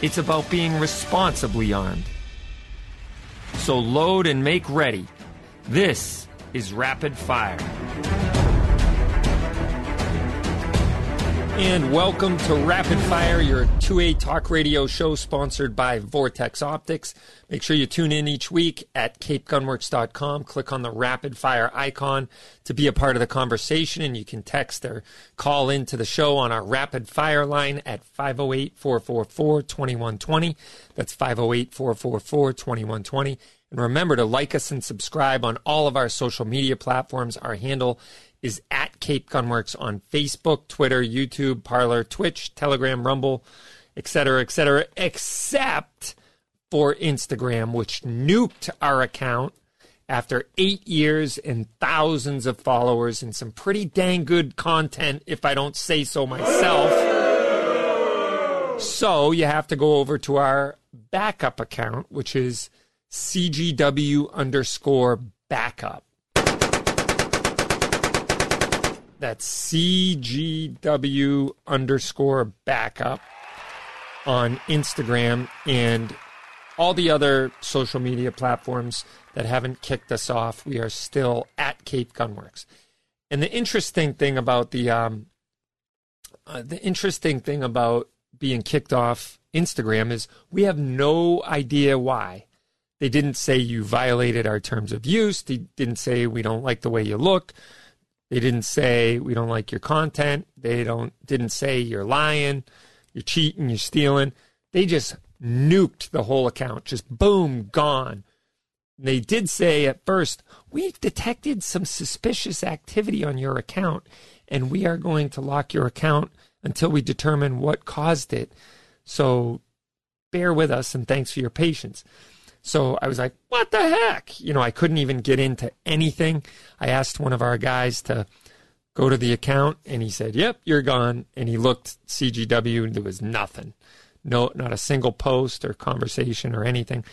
It's about being responsibly armed. So load and make ready. This is Rapid Fire. And welcome to Rapid Fire, your 2A talk radio show sponsored by Vortex Optics. Make sure you tune in each week at capegunworks.com. Click on the Rapid Fire icon to be a part of the conversation, and you can text or call into the show on our Rapid Fire line at 508 444 2120. That's 508 444 2120. And remember to like us and subscribe on all of our social media platforms. Our handle is at Cape Gunworks on Facebook, Twitter, YouTube, Parler, Twitch, Telegram, Rumble, etc., etc., except for Instagram, which nuked our account after eight years and thousands of followers and some pretty dang good content, if I don't say so myself. So you have to go over to our backup account, which is CGW underscore backup. That's CGW underscore backup on Instagram and all the other social media platforms that haven't kicked us off. We are still at Cape Gunworks. And the interesting thing about the um, uh, the interesting thing about being kicked off Instagram is we have no idea why. They didn't say you violated our terms of use. They didn't say we don't like the way you look. They didn't say we don't like your content. They don't didn't say you're lying, you're cheating, you're stealing. They just nuked the whole account. Just boom, gone. They did say at first, we've detected some suspicious activity on your account and we are going to lock your account until we determine what caused it. So bear with us and thanks for your patience. So I was like, what the heck? You know, I couldn't even get into anything. I asked one of our guys to go to the account and he said, yep, you're gone. And he looked CGW and there was nothing. No, not a single post or conversation or anything.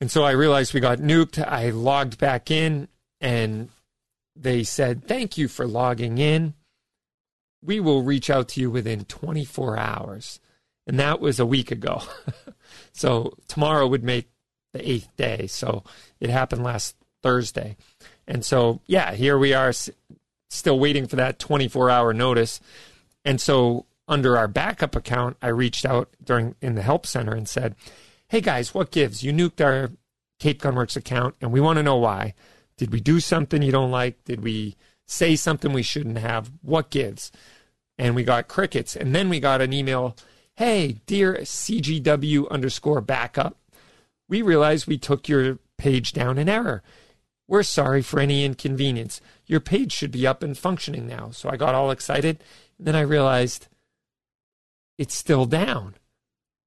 And so I realized we got nuked. I logged back in and they said, thank you for logging in. We will reach out to you within 24 hours. And that was a week ago. so tomorrow would make the eighth day. So it happened last Thursday. And so, yeah, here we are still waiting for that 24 hour notice. And so under our backup account, I reached out during in the help center and said, Hey guys, what gives? You nuked our Cape Gunworks account and we want to know why. Did we do something you don't like? Did we say something we shouldn't have? What gives? And we got crickets. And then we got an email Hey, dear CGW underscore backup, we realize we took your page down in error. We're sorry for any inconvenience. Your page should be up and functioning now. So I got all excited. And Then I realized it's still down.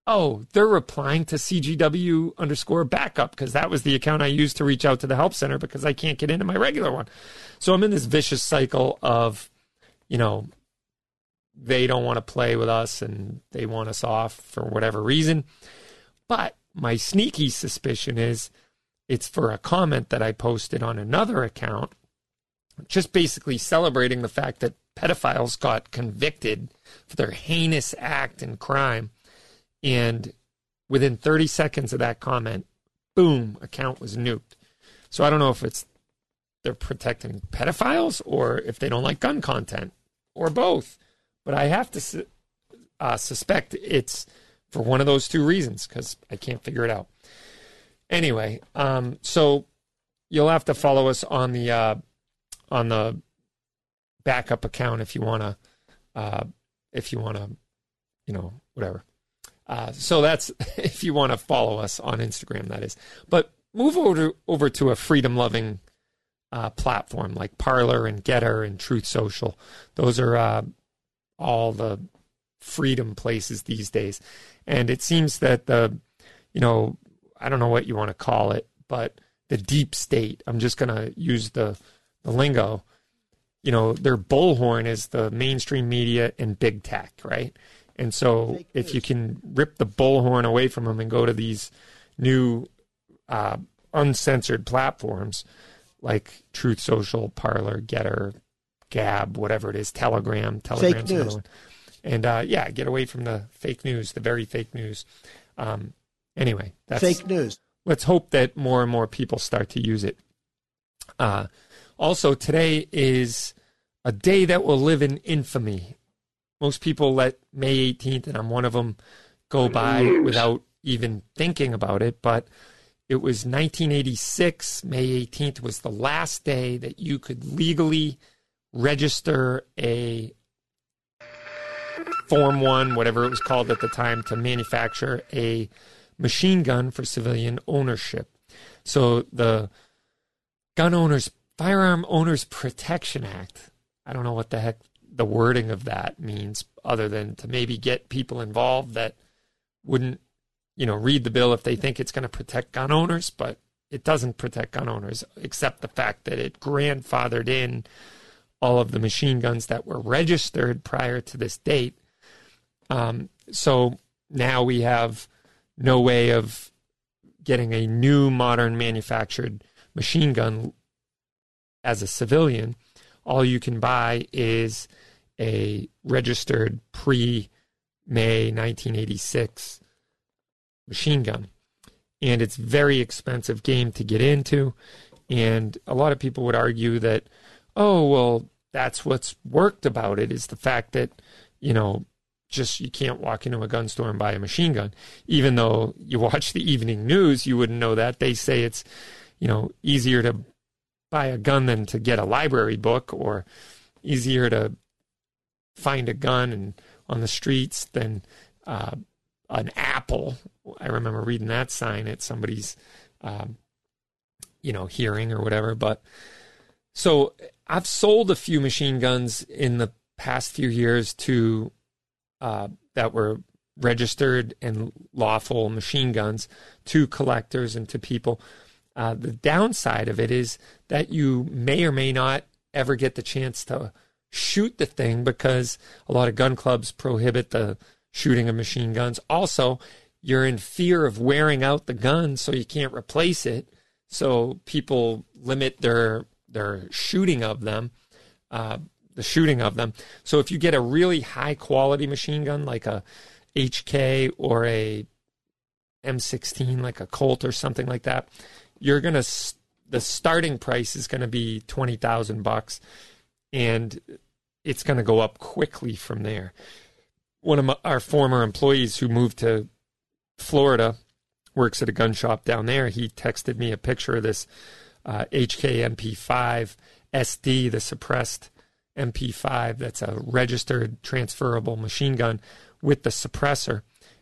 Oh, they're replying to CGW underscore backup because that was the account I used to reach out to the help center because I can't get into my regular one. So I'm in this vicious cycle of, you know, they don't want to play with us and they want us off for whatever reason. But my sneaky suspicion is it's for a comment that I posted on another account, just basically celebrating the fact that pedophiles got convicted for their heinous act and crime. And within 30 seconds of that comment, boom, account was nuked. So I don't know if it's they're protecting pedophiles or if they don't like gun content or both. But I have to uh, suspect it's for one of those two reasons because I can't figure it out. Anyway, um, so you'll have to follow us on the uh, on the backup account if you want to uh, if you want to you know whatever. Uh, so that's if you want to follow us on Instagram, that is. But move over over to a freedom loving uh, platform like Parler and Gettr and Truth Social. Those are uh, all the freedom places these days. And it seems that the, you know, I don't know what you want to call it, but the deep state, I'm just going to use the, the lingo, you know, their bullhorn is the mainstream media and big tech, right? And so if you can rip the bullhorn away from them and go to these new uh, uncensored platforms like Truth Social, Parler, Gettr, Gab, whatever it is, Telegram, Telegram's another one. And uh, yeah, get away from the fake news, the very fake news. Um, anyway, that's fake news. Let's hope that more and more people start to use it. Uh, also, today is a day that will live in infamy. Most people let May 18th, and I'm one of them, go by without even thinking about it. But it was 1986. May 18th was the last day that you could legally register a Form 1, whatever it was called at the time, to manufacture a machine gun for civilian ownership. So the Gun Owners, Firearm Owners Protection Act, I don't know what the heck the wording of that means, other than to maybe get people involved that wouldn't, you know, read the bill if they think it's going to protect gun owners, but it doesn't protect gun owners, except the fact that it grandfathered in all of the machine guns that were registered prior to this date um, so now we have no way of getting a new modern manufactured machine gun as a civilian. All you can buy is a registered pre May 1986 machine gun. And it's very expensive game to get into. And a lot of people would argue that, oh, well, that's what's worked about it is the fact that, you know, just you can't walk into a gun store and buy a machine gun. Even though you watch the evening news, you wouldn't know that. They say it's, you know, easier to buy a gun than to get a library book or easier to find a gun and on the streets than uh, an apple. I remember reading that sign at somebody's, um, you know, hearing or whatever. But so I've sold a few machine guns in the past few years to uh, that were registered and lawful machine guns to collectors and to people. Uh, the downside of it is that you may or may not ever get the chance to shoot the thing because a lot of gun clubs prohibit the shooting of machine guns. Also, you're in fear of wearing out the gun, so you can't replace it. So people limit their their shooting of them. Uh, the shooting of them. So if you get a really high quality machine gun like a HK or a M16 like a Colt or something like that, you're going to the starting price is going to be 20,000 bucks and it's going to go up quickly from there. One of my, our former employees who moved to Florida works at a gun shop down there. He texted me a picture of this uh, HK MP5 SD, the suppressed MP5 that's a registered transferable machine gun with the suppressor.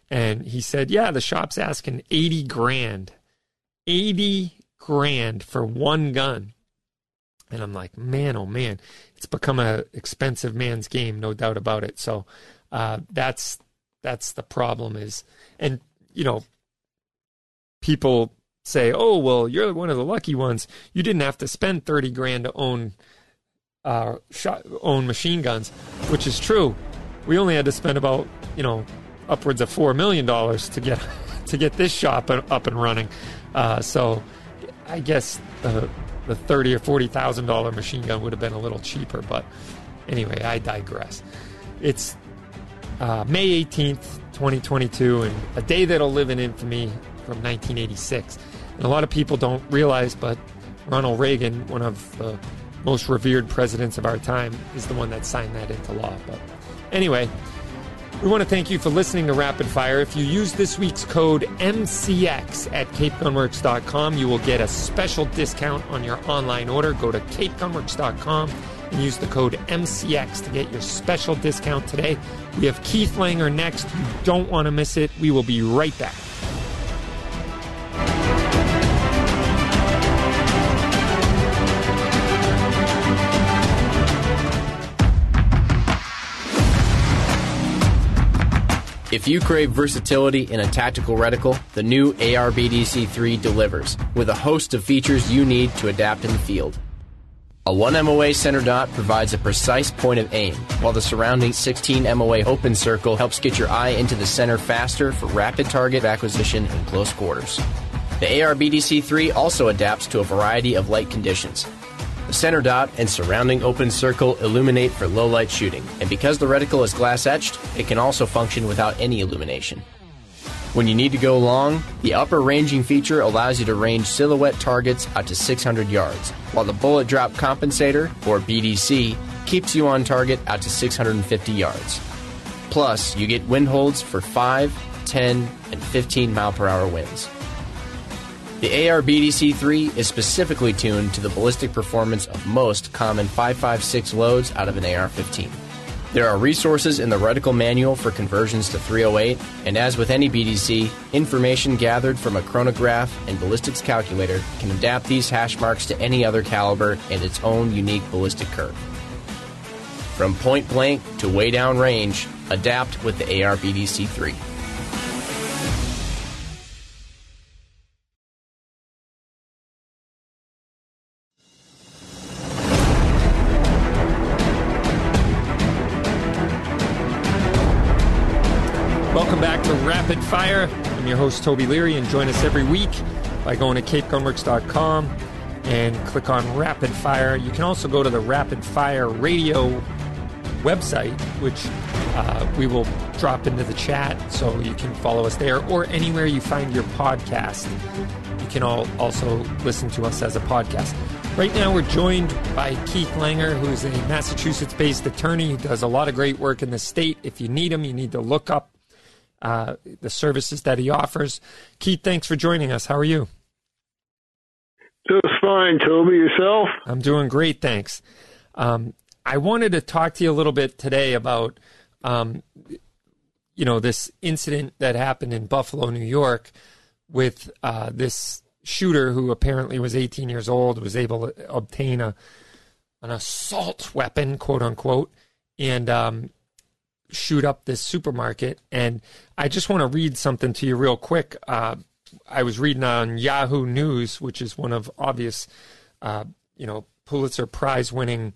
And he said, Yeah, the shop's asking 80 grand. 80 grand for one gun. And I'm like, man, oh man, it's become a expensive man's game, no doubt about it. So uh, that's that's the problem is, and you know, people say, oh well, you're one of the lucky ones. You didn't have to spend thirty grand to own uh, shot, own machine guns, which is true. We only had to spend about you know upwards of four million dollars to get to get this shop up and running. Uh, so I guess the the thirty or forty thousand dollar machine gun would have been a little cheaper. But anyway, I digress. It's uh, May eighteenth, twenty twenty two, and a day that'll live in infamy from nineteen eighty six. And a lot of people don't realize, but Ronald Reagan, one of the most revered presidents of our time, is the one that signed that into law. But anyway, we want to thank you for listening to Rapid Fire. If you use this week's code MCX at CapeGunworks.com, you will get a special discount on your online order. Go to CapeGunworks.com and use the code MCX to get your special discount today. We have Keith Langer next. You don't want to miss it. We will be right back. If you crave versatility in a tactical reticle, the new ARBDC3 delivers, with a host of features you need to adapt in the field. A 1 MOA center dot provides a precise point of aim, while the surrounding 16 MOA open circle helps get your eye into the center faster for rapid target acquisition in close quarters. The ARBDC3 also adapts to a variety of light conditions. The center dot and surrounding open circle illuminate for low light shooting, and because the reticle is glass etched, it can also function without any illumination. When you need to go long, the upper ranging feature allows you to range silhouette targets out to 600 yards, while the bullet drop compensator, or BDC, keeps you on target out to 650 yards. Plus, you get wind holds for 5, 10, and 15 mile per hour winds. The AR-BDC-3 is specifically tuned to the ballistic performance of most common 5.56 loads out of an AR-15. There are resources in the reticle manual for conversions to 308, and as with any BDC, information gathered from a chronograph and ballistics calculator can adapt these hash marks to any other caliber and its own unique ballistic curve. From point blank to way down range, adapt with the AR BDC 3. Host, Toby Leary, and join us every week by going to capegunworks.com and click on Rapid Fire. You can also go to the Rapid Fire Radio website, which uh, we will drop into the chat so you can follow us there or anywhere you find your podcast. You can all also listen to us as a podcast. Right now, we're joined by Keith Langer, who's a Massachusetts based attorney who does a lot of great work in the state. If you need him, you need to look up uh, the services that he offers. Keith, thanks for joining us. How are you? Just fine, Toby. Yourself? I'm doing great, thanks. Um, I wanted to talk to you a little bit today about, um, you know, this incident that happened in Buffalo, New York, with uh, this shooter who apparently was 18 years old, was able to obtain a an assault weapon, quote unquote, and um, shoot up this supermarket. And I just want to read something to you real quick. Uh, I was reading on Yahoo News, which is one of obvious, uh, you know, Pulitzer Prize winning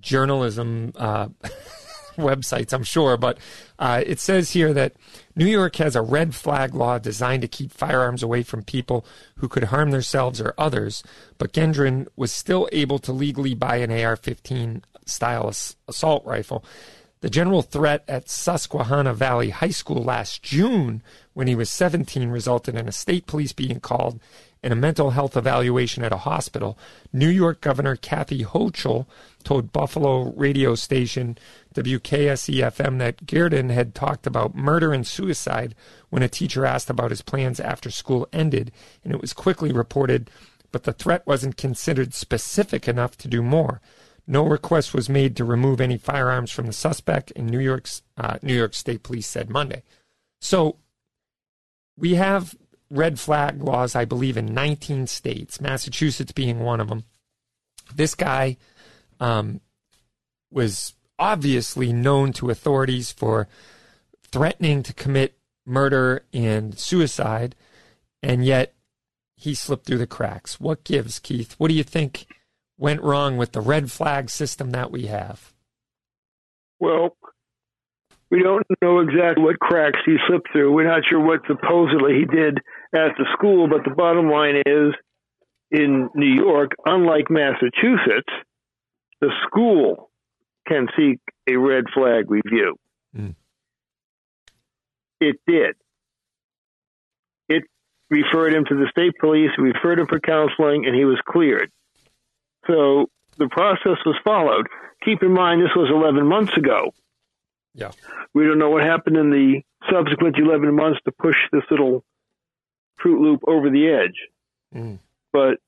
journalism uh, websites, I'm sure. But uh, it says here that New York has a red flag law designed to keep firearms away from people who could harm themselves or others. But Gendron was still able to legally buy an AR 15 style assault rifle. The general threat at Susquehanna Valley High School last June, when he was 17, resulted in a state police being called and a mental health evaluation at a hospital. New York Governor Kathy Hochul told Buffalo radio station WKSE-FM that Gendron had talked about murder and suicide when a teacher asked about his plans after school ended, and it was quickly reported, but the threat wasn't considered specific enough to do more. No request was made to remove any firearms from the suspect, and New York's uh, New York State Police said Monday. So we have red flag laws, I believe, in 19 states, Massachusetts being one of them. This guy um, was obviously known to authorities for threatening to commit murder and suicide, and yet he slipped through the cracks. What gives, Keith? What do you think went wrong with the red flag system that we have? Well, we don't know exactly what cracks he slipped through. We're not sure what supposedly he did at the school, but the bottom line is in New York, unlike Massachusetts, the school can seek a red flag review. Mm. It did. It referred him to the state police, referred him for counseling, and he was cleared. So the process was followed. Keep in mind, this was 11 months ago. Yeah. We don't know what happened in the subsequent 11 months to push this little Fruit Loop over the edge. Mm. But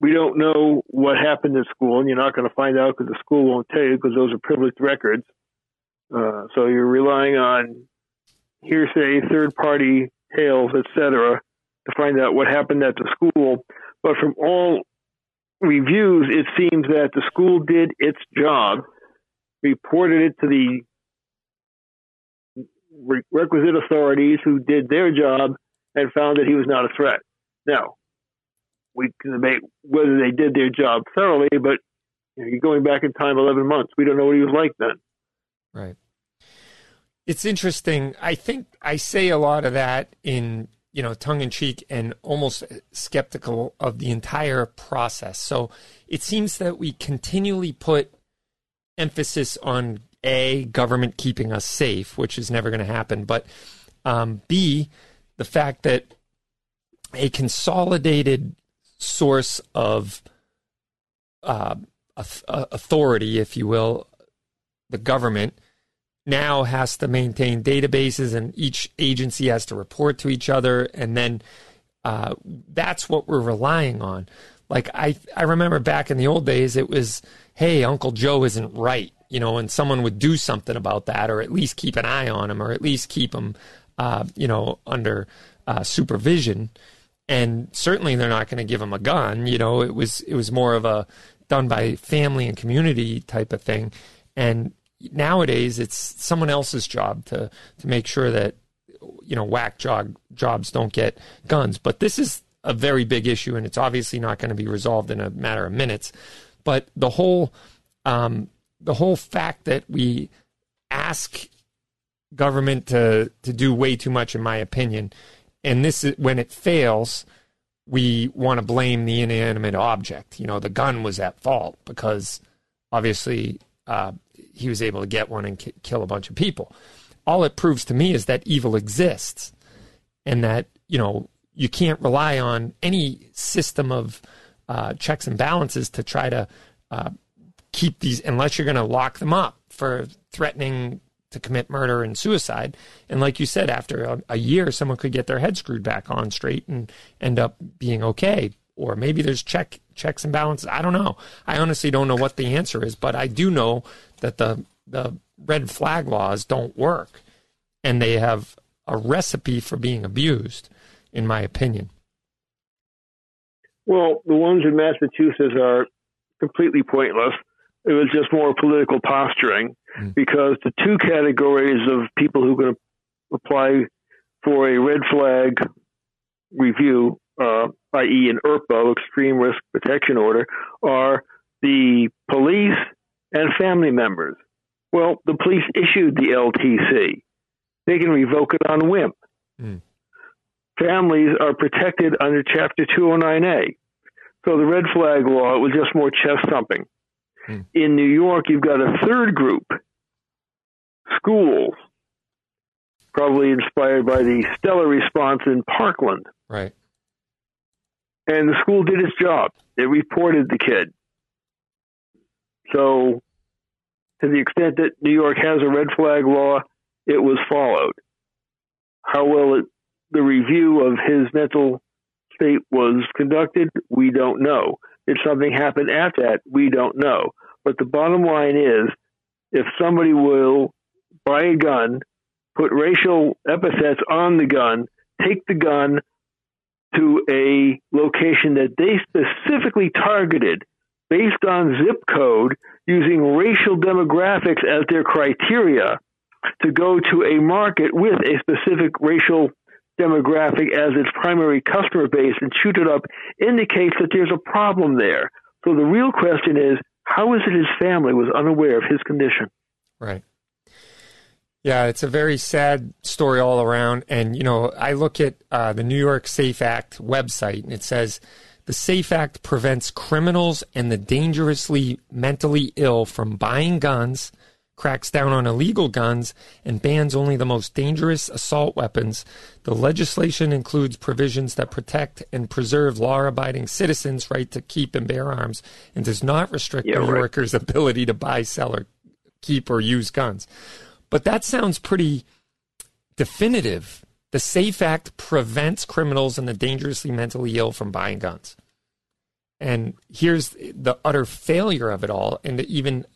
we don't know what happened at school, and you're not going to find out because the school won't tell you because those are privileged records. Uh, so you're relying on hearsay, third party tales, etc., to find out what happened at the school. But from all reviews, it seems that the school did its job, reported it to the requisite authorities who did their job and found that he was not a threat. Now, we can debate whether they did their job thoroughly, but you know, going back in time 11 months, we don't know what he was like then. Right. It's interesting. I think I say a lot of that in, you know, tongue in cheek and almost skeptical of the entire process. So it seems that we continually put emphasis on A, government keeping us safe, which is never going to happen, but um, B, the fact that a consolidated source of uh, authority, if you will, the government now has to maintain databases and each agency has to report to each other. And then uh, that's what we're relying on. Like I, I remember back in the old days, it was, hey, Uncle Joe isn't right, you know, and someone would do something about that, or at least keep an eye on him, or at least keep him, uh, you know, under uh, supervision and certainly they're not going to give him a gun. You know, it was it was more of a done by family and community type of thing. And nowadays, it's someone else's job to to make sure that you know whack job jobs don't get guns. But this is a very big issue, and it's obviously not going to be resolved in a matter of minutes. But the whole um, the whole fact that we ask government to to do way too much, in my opinion, and this is when it fails, we want to blame the inanimate object. You know, the gun was at fault because obviously uh, he was able to get one and k- kill a bunch of people. All it proves to me is that evil exists and that, you know, you can't rely on any system of uh, checks and balances to try to uh, keep these, unless you're going to lock them up for threatening to commit murder and suicide. And like you said, after a, a, year, someone could get their head screwed back on straight and end up being okay. Or maybe there's check checks and balances. I don't know. I honestly don't know what the answer is, but I do know that the the red flag laws don't work, and they have a recipe for being abused, in my opinion. Well, the ones in Massachusetts are completely pointless. It was just more political posturing mm. because the two categories of people who to apply for a red flag review, uh, i.e., an ERPO, extreme risk protection order, are the police and family members. Well, the police issued the LTC. They can revoke it on whim. Mm. Families are protected under Chapter 209A. So the red flag law was just more chest thumping. Hmm. In New York, you've got a third group, schools, probably inspired by the stellar response in Parkland. Right. And the school did its job. It reported the kid. So, to the extent that New York has a red flag law, it was followed. How well it, the review of his mental state was conducted, we don't know. If something happened after that, we don't know. But the bottom line is if somebody will buy a gun, put racial epithets on the gun, take the gun to a location that they specifically targeted based on zip code using racial demographics as their criteria to go to a market with a specific racial demographic as its primary customer base and shoot it up indicates that there's a problem there. So the real question is how is it his family was unaware of his condition? Right. Yeah, it's a very sad story all around. And, you know, I look at uh, the New York Safe Act website and it says the Safe Act prevents criminals and the dangerously mentally ill from buying guns cracks down on illegal guns, and bans only the most dangerous assault weapons. The legislation includes provisions that protect and preserve law abiding citizens' right to keep and bear arms and does not restrict yeah, New right. Yorkers' ability to buy, sell, or keep or use guns. But that sounds pretty definitive. The SAFE Act prevents criminals and the dangerously mentally ill from buying guns. And here's the utter failure of it all, and to even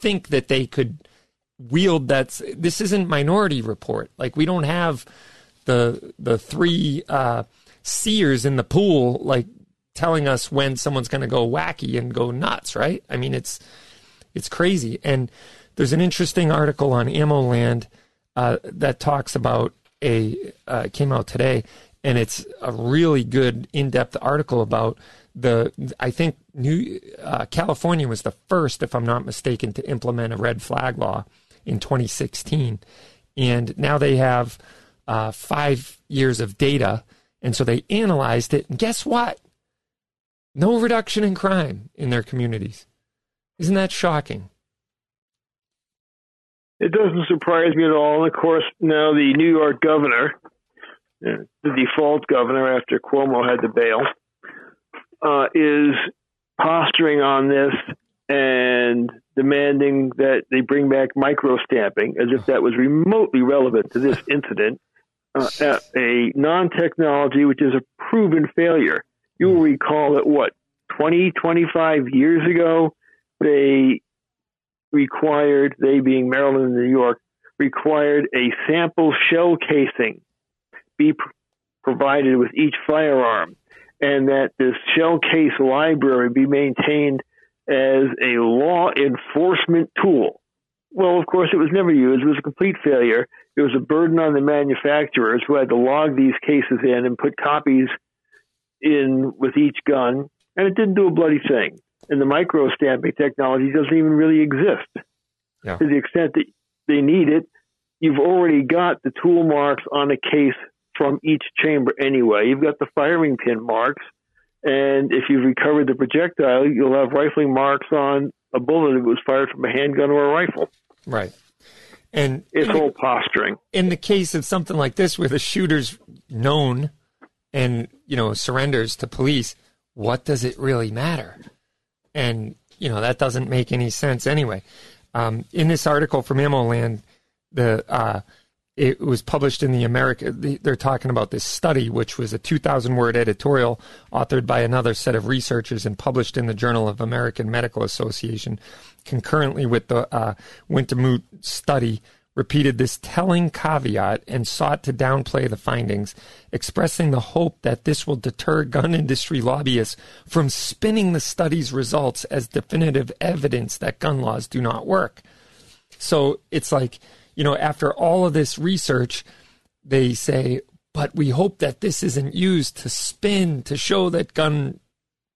think that they could wield that. This isn't Minority Report. Like we don't have the the three uh, seers in the pool like telling us when someone's going to go wacky and go nuts. Right? I mean, it's it's crazy. And there's an interesting article on AmmoLand uh, that talks about a uh, came out today, and it's a really good in depth article about the. I think New uh, California was the first, if I'm not mistaken, to implement a red flag law in 2016, and now they have uh, five years of data, and so they analyzed it, and guess what? No reduction in crime in their communities. Isn't that shocking? It doesn't surprise me at all. And of course, now the New York governor, uh, the default governor after Cuomo had to bail, uh, is posturing on this and demanding that they bring back micro stamping as if that was remotely relevant to this incident. Uh, a non technology which is a proven failure. You will recall that what, 20, 25 years ago, they required, they being Maryland and New York, required a sample shell casing be pr- provided with each firearm, and that this shell case library be maintained as a law enforcement tool. Well, of course, it was never used. It was a complete failure. It was a burden on the manufacturers who had to log these cases in and put copies in with each gun, and it didn't do a bloody thing and the micro stamping technology doesn't even really exist. Yeah. To the extent that they need it, you've already got the tool marks on a case from each chamber anyway. You've got the firing pin marks, and if you've recovered the projectile, you'll have rifling marks on a bullet that was fired from a handgun or a rifle. Right. And it's all posturing. In the case of something like this, where the shooter's known and you know surrenders to police, what does it really matter? And you know that doesn't make any sense anyway. Um, in this article from AmmoLand, the uh, it was published in the America. They're talking about this study, which was a 2,000 word editorial authored by another set of researchers and published in the Journal of American Medical Association, concurrently with the uh, Wintemute study repeated this telling caveat and sought to downplay the findings, expressing the hope that this will deter gun industry lobbyists from spinning the study's results as definitive evidence that gun laws do not work. So it's like, you know, after all of this research, they say, but we hope that this isn't used to spin to show that gun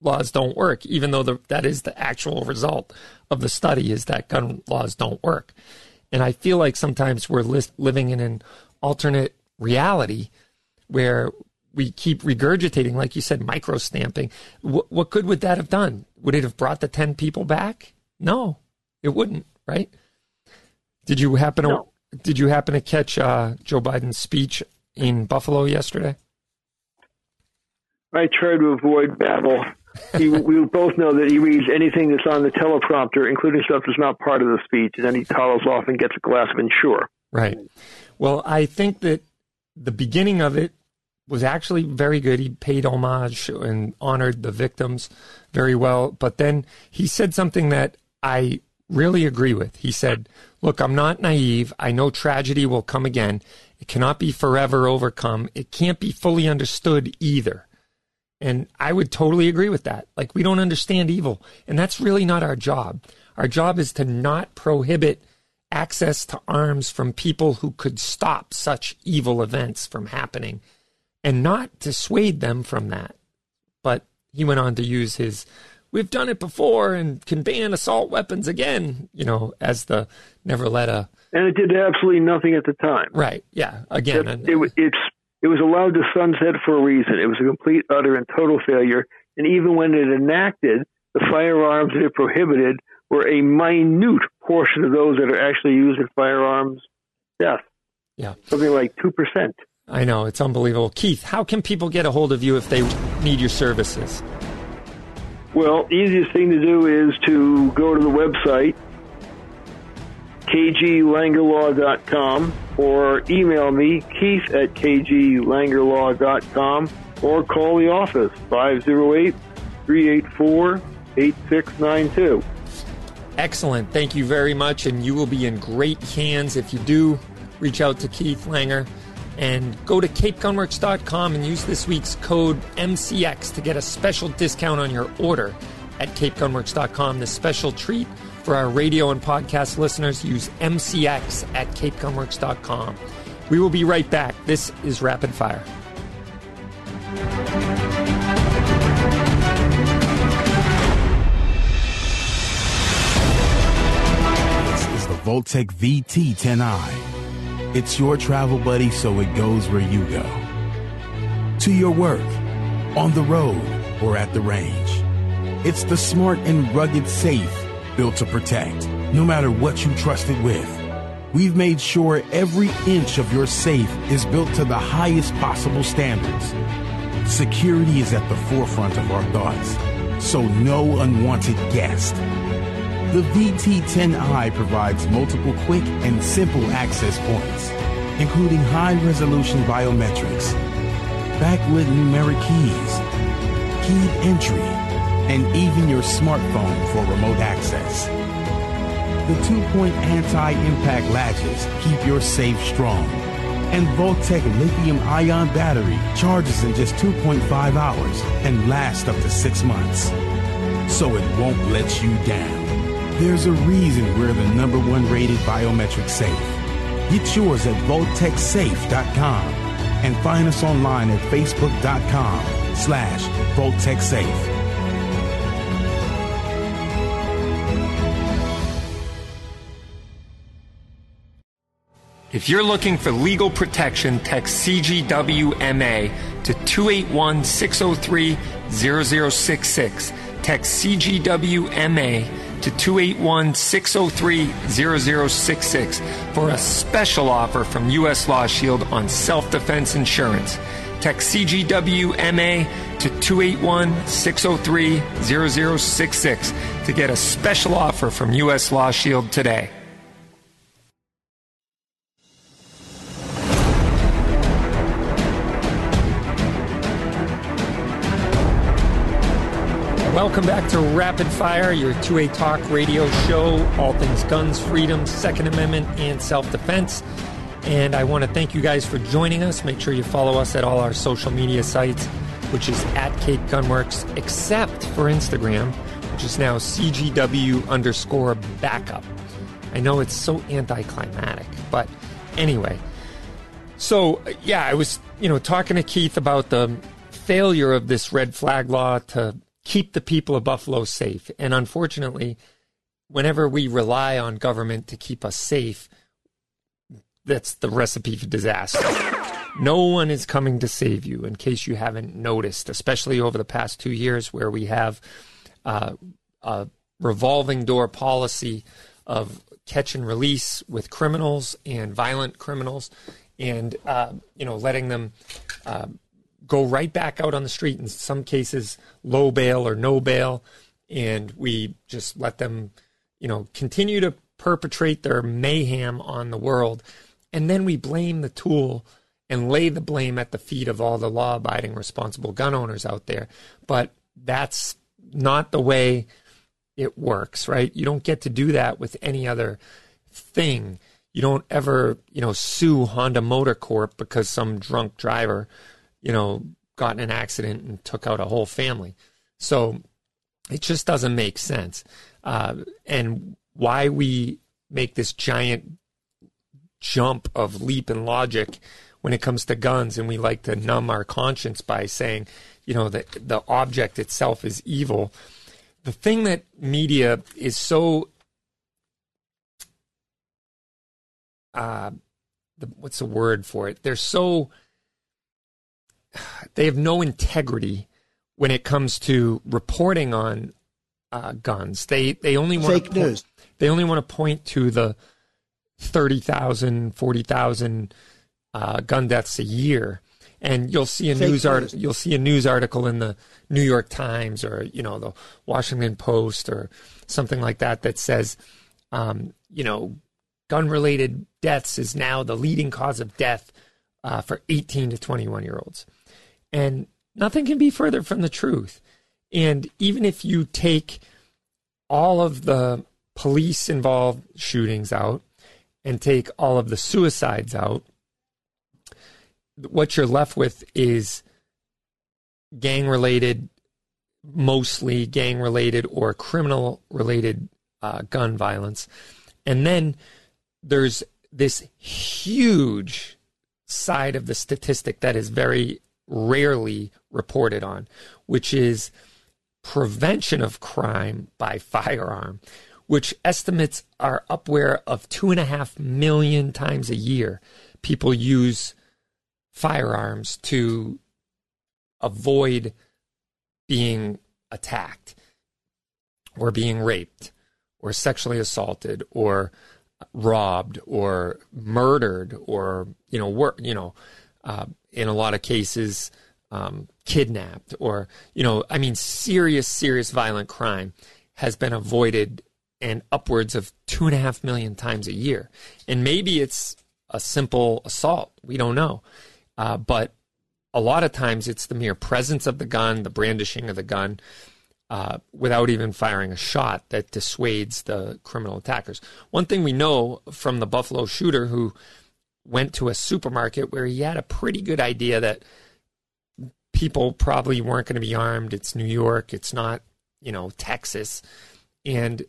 laws don't work, even though the, that is the actual result of the study is that gun laws don't work. And I feel like sometimes we're li- living in an alternate reality where we keep regurgitating, like you said, micro stamping. W- what good would that have done? Would it have brought the 10 people back? No, it wouldn't, right? Did you happen to, no. did you happen to catch uh, Joe Biden's speech in Buffalo yesterday? I try to avoid babble he, we both know that he reads anything that's on the teleprompter, including stuff that's not part of the speech, and then he toddles off and gets a glass of Ensure. Right. Well, I think that the beginning of it was actually very good. He paid homage and honored the victims very well. But then he said something that I really agree with. He said, Look, I'm not naive. I know tragedy will come again. It cannot be forever overcome. It can't be fully understood either. And I would totally agree with that. Like, we don't understand evil. And that's really not our job. Our job is to not prohibit access to arms from people who could stop such evil events from happening and not dissuade them from that. But he went on to use his, we've done it before and can ban assault weapons again, you know, as the never let a. And it did absolutely nothing at the time. Right. Yeah. Again, it, it, it's it was allowed to sunset for a reason. It was a complete, utter, and total failure. And even when it enacted, the firearms that it prohibited were a minute portion of those that are actually used in firearms death. Yeah. Something like 2%. I know. It's unbelievable. Keith, how can people get a hold of you if they need your services? Well, easiest thing to do is to go to the website, kglangerlaw.com or email me, keith at kglangerlaw.com or call the office, 508 384 8692. Excellent. Thank you very much. And you will be in great hands if you do reach out to Keith Langer. And go to capegunworks.com and use this week's code MCX to get a special discount on your order at capegunworks.com. The special treat For our radio and podcast listeners, use MCX at capegunworks.com. We will be right back. This is Rapid Fire. This is the Vaultek VT10i. It's your travel buddy so it goes where you go. To your work, on the road, or at the range. It's the smart and rugged safe built to protect, no matter what you trust it with. We've made sure every inch of your safe is built to the highest possible standards. Security is at the forefront of our thoughts, so no unwanted guest. The VT10i provides multiple quick and simple access points, including high resolution biometrics, backlit numeric keys, keyed entry, and even your smartphone for remote access. The two-point anti-impact latches keep your safe strong. And Vaultek lithium-ion battery charges in just 2.5 hours and lasts up to six months. So it won't let you down. There's a reason we're the number one rated biometric safe. Get yours at VaultekSafe.com and find us online at Facebook.com slash VaultekSafe. If you're looking for legal protection, text CGWMA to 281 603 0066. Text CGWMA to 281 603 0066 for a special offer from U.S. Law Shield on self defense insurance. Text CGWMA to 281 603 0066 to get a special offer from U.S. Law Shield today. Welcome back to Rapid Fire, your 2A Talk radio show, all things guns, freedom, Second Amendment, and self defense. And I want to thank you guys for joining us. Make sure you follow us at all our social media sites, which is at Cape Gunworks, except for Instagram, which is now CGW underscore backup. I know it's so anticlimactic, but anyway. So, yeah, I was, you know, talking to Keith about the failure of this red flag law to keep the people of Buffalo safe. And unfortunately, whenever we rely on government to keep us safe, that's the recipe for disaster. No one is coming to save you, in case you haven't noticed, especially over the past two years where we have uh, a revolving door policy of catch and release with criminals and violent criminals and, uh, you know, letting them uh, go right back out on the street. In some cases, low bail or no bail, and we just let them, you know, continue to perpetrate their mayhem on the world, and then we blame the tool and lay the blame at the feet of all the law-abiding, responsible gun owners out there. But that's not the way it works, right? You don't get to do that with any other thing. You don't ever, you know, sue Honda Motor Corp because some drunk driver you know, got in an accident and took out a whole family. So it just doesn't make sense. Uh, and why we make this giant jump of leap in logic when it comes to guns, and we like to numb our conscience by saying, you know, that the object itself is evil. The thing that media is so uh, the, what's the word for it? They're so they have no integrity when it comes to reporting on uh, guns. They they only want fake to news. They only want to point to the 30,000, 40,000 uh, gun deaths a year. And you'll see a Fake news news. article. You'll see a news article in the New York Times or you know the Washington Post or something like that that says, um, you know, gun-related deaths is now the leading cause of death uh, for 18 to 21 year olds. And nothing can be further from the truth. And even if you take all of the police involved shootings out and take all of the suicides out, what you're left with is gang related, mostly gang related or criminal related uh, gun violence. And then there's this huge side of the statistic that is very rarely reported on, which is prevention of crime by firearm, which estimates are upward of two and a half million times a year. People use firearms to avoid being attacked or being raped or sexually assaulted or robbed or murdered or you know work you know uh, in a lot of cases um, kidnapped or you know i mean serious serious violent crime has been avoided and upwards of two and a half million times a year. And maybe it's a simple assault. We don't know. Uh, but a lot of times it's the mere presence of the gun the brandishing of the gun uh, without even firing a shot that dissuades the criminal attackers. One thing we know from the Buffalo shooter who went to a supermarket where he had a pretty good idea that people probably weren't going to be armed. It's New York, it's not, you know, Texas. And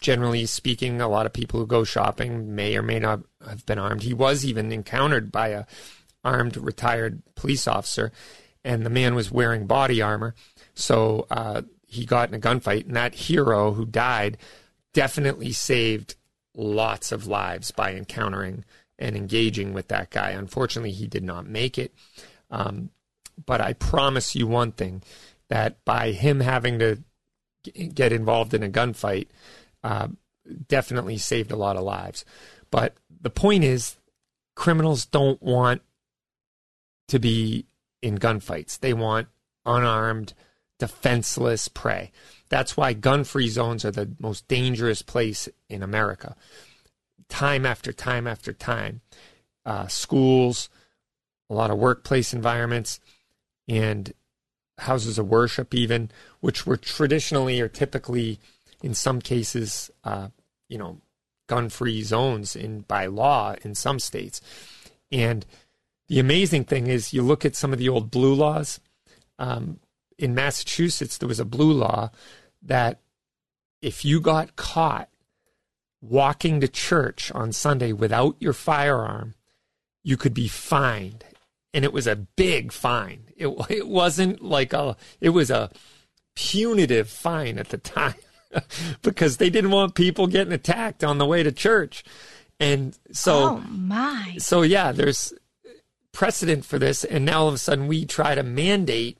generally speaking, a lot of people who go shopping may or may not have been armed. He was even encountered by a armed retired police officer, and the man was wearing body armor. So uh, he got in a gunfight, and that hero who died definitely saved lots of lives by encountering and engaging with that guy. Unfortunately, he did not make it. Um, but I promise you one thing that by him having to get involved in a gunfight, uh, definitely saved a lot of lives. But the point is, criminals don't want to be in gunfights. They want unarmed, defenseless prey. That's why gun free zones are the most dangerous place in America. Time after time after time. Uh, schools, a lot of workplace environments, and houses of worship, even, which were traditionally or typically, in some cases, uh, you know, gun free zones in by law in some states. And the amazing thing is, you look at some of the old blue laws. Um, in Massachusetts, there was a blue law that if you got caught walking to church on Sunday without your firearm, you could be fined. And it was a big fine. It, it wasn't like a, it was a punitive fine at the time because they didn't want people getting attacked on the way to church. And so, oh my. So, yeah, there's precedent for this. And now all of a sudden we try to mandate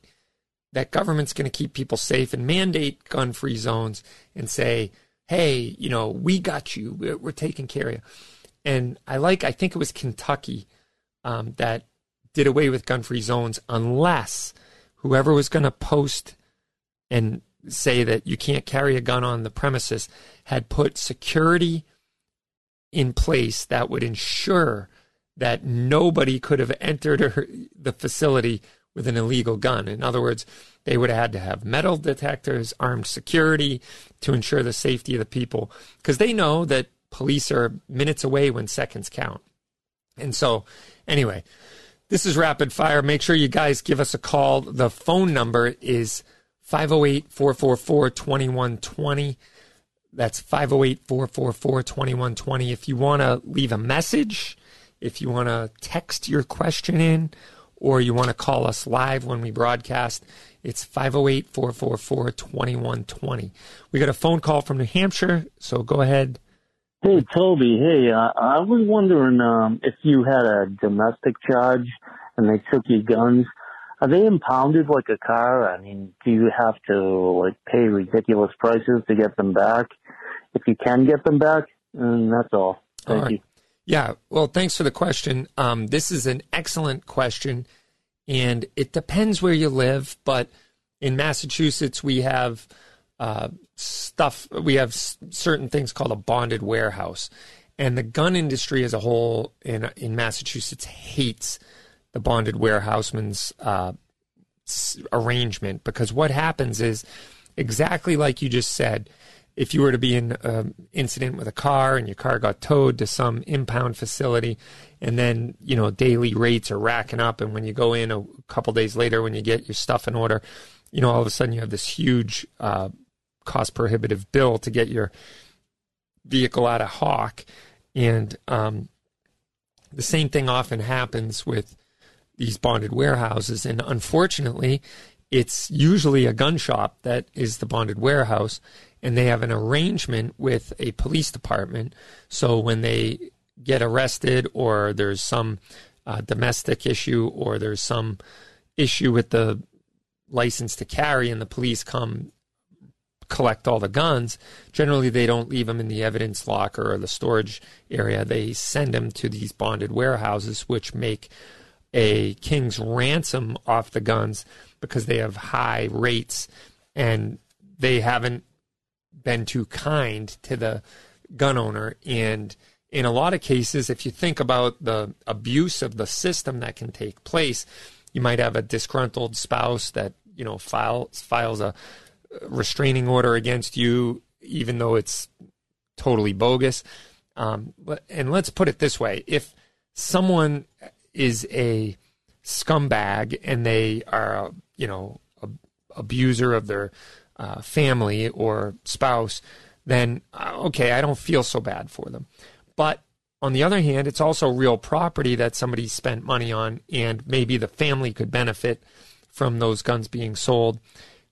that government's going to keep people safe and mandate gun free zones and say, hey, you know, we got you. We're, we're taking care of you. And I like, I think it was Kentucky um, that did away with gun free zones unless whoever was going to post and say that you can't carry a gun on the premises had put security in place that would ensure that nobody could have entered the facility with an illegal gun. In other words, they would have had to have metal detectors, armed security to ensure the safety of the people because they know that police are minutes away when seconds count. And so, anyway, this is rapid fire. Make sure you guys give us a call. The phone number is 508 444 2120. That's 508 444 2120. If you want to leave a message, if you want to text your question in, or you want to call us live when we broadcast, it's 508 444 2120. We got a phone call from New Hampshire, so go ahead. Hey, Toby. Hey, uh, I was wondering um, if you had a domestic charge and they took your guns. Are they impounded like a car? I mean, do you have to like pay ridiculous prices to get them back? If you can get them back, and that's all. Thank all right. you. Yeah, well, thanks for the question. Um, this is an excellent question, and it depends where you live. But in Massachusetts, we have uh, stuff. We have s- certain things called a bonded warehouse, and the gun industry as a whole in in Massachusetts hates the bonded warehouseman's uh, s- arrangement because what happens is exactly like you just said if you were to be in an incident with a car and your car got towed to some impound facility and then you know daily rates are racking up and when you go in a couple days later when you get your stuff in order you know all of a sudden you have this huge uh, cost prohibitive bill to get your vehicle out of hawk, and um, the same thing often happens with these bonded warehouses. And unfortunately, it's usually a gun shop that is the bonded warehouse, and they have an arrangement with a police department. So when they get arrested, or there's some uh, domestic issue, or there's some issue with the license to carry, and the police come collect all the guns, generally they don't leave them in the evidence locker or the storage area. They send them to these bonded warehouses, which make a king's ransom off the guns because they have high rates and they haven't been too kind to the gun owner. And in a lot of cases, if you think about the abuse of the system that can take place, you might have a disgruntled spouse that you know files files a restraining order against you, even though it's totally bogus. Um, and let's put it this way: if someone is a scumbag and they are, you know, a abuser of their uh, family or spouse, then uh, okay, I don't feel so bad for them. But on the other hand, it's also real property that somebody spent money on, and maybe the family could benefit from those guns being sold.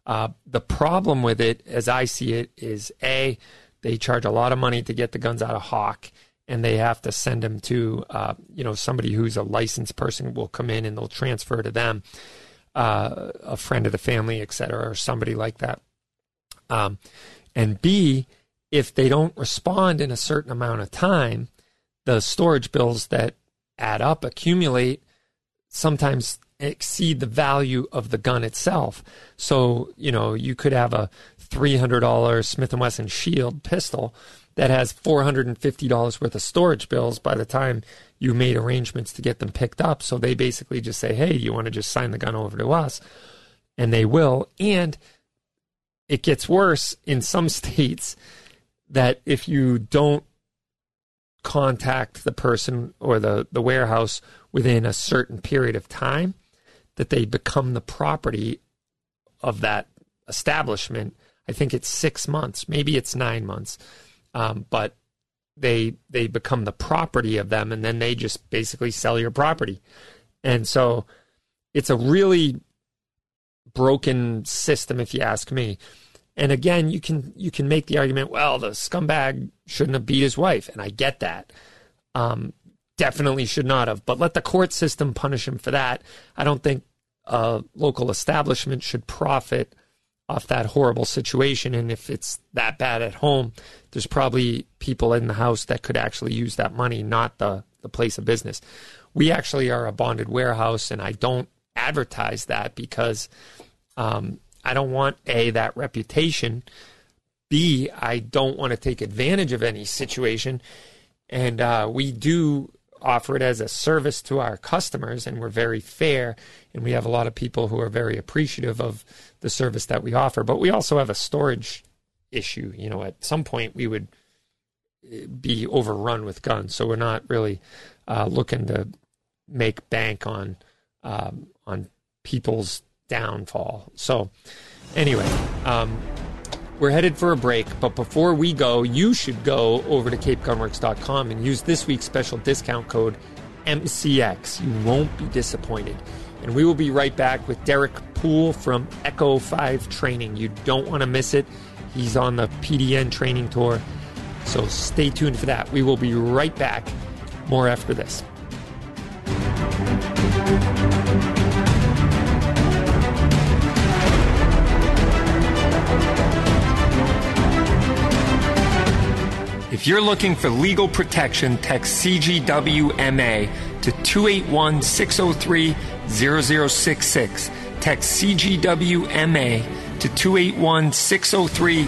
Uh, the problem with it, as I see it, is A, they charge a lot of money to get the guns out of Hawk, and they have to send them to, uh, you know, somebody who's a licensed person will come in and they'll transfer to them, uh, a friend of the family, et cetera, or somebody like that. Um, and B, if they don't respond in a certain amount of time, the storage bills that add up accumulate. Sometimes exceed the value of the gun itself. So, you know, you could have a $300 Smith & Wesson Shield pistol that has $450 worth of storage bills by the time you made arrangements to get them picked up. So they basically just say, "Hey, you want to just sign the gun over to us?" And they will. And it gets worse in some states that if you don't contact the person or the, the warehouse within a certain period of time, that they become the property of that establishment. I think it's six months, maybe it's nine months, um, but they they become the property of them, and then they just basically sell your property. And so it's a really broken system, if you ask me. And again, you can you can make the argument, well, the scumbag shouldn't have beat his wife, and I get that. Um, definitely should not have, but let the court system punish him for that. I don't think a local establishment should profit off that horrible situation. And if it's that bad at home, there's probably people in the house that could actually use that money, not the, the place of business. We actually are a bonded warehouse, and I don't advertise that because um, I don't want A, that reputation. B, I don't want to take advantage of any situation. And uh, we do offer it as a service to our customers, and we're very fair. And we have a lot of people who are very appreciative of the service that we offer. But we also have a storage issue. You know, at some point we would eh, be overrun with guns, so we're not really uh, looking to make bank on um, on people's downfall. So, anyway, um, we're headed for a break, but before we go, you should go over to capegunworks.com and use this week's special discount code MCX. You won't be disappointed. And we will be right back with Derek Poole from Echo 5 Training. You don't want to miss it. He's on the PDN training tour. So stay tuned for that. We will be right back. More after this. If you're looking for legal protection, text CGWMA to 281 603 0066. Text CGWMA to 281 603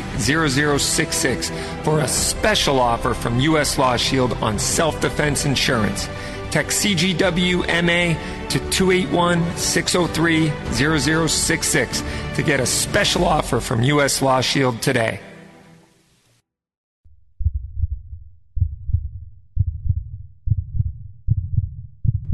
0066 for a special offer from U.S. Law Shield on self defense insurance. Text CGWMA to 281 603 0066 to get a special offer from U.S. Law Shield today.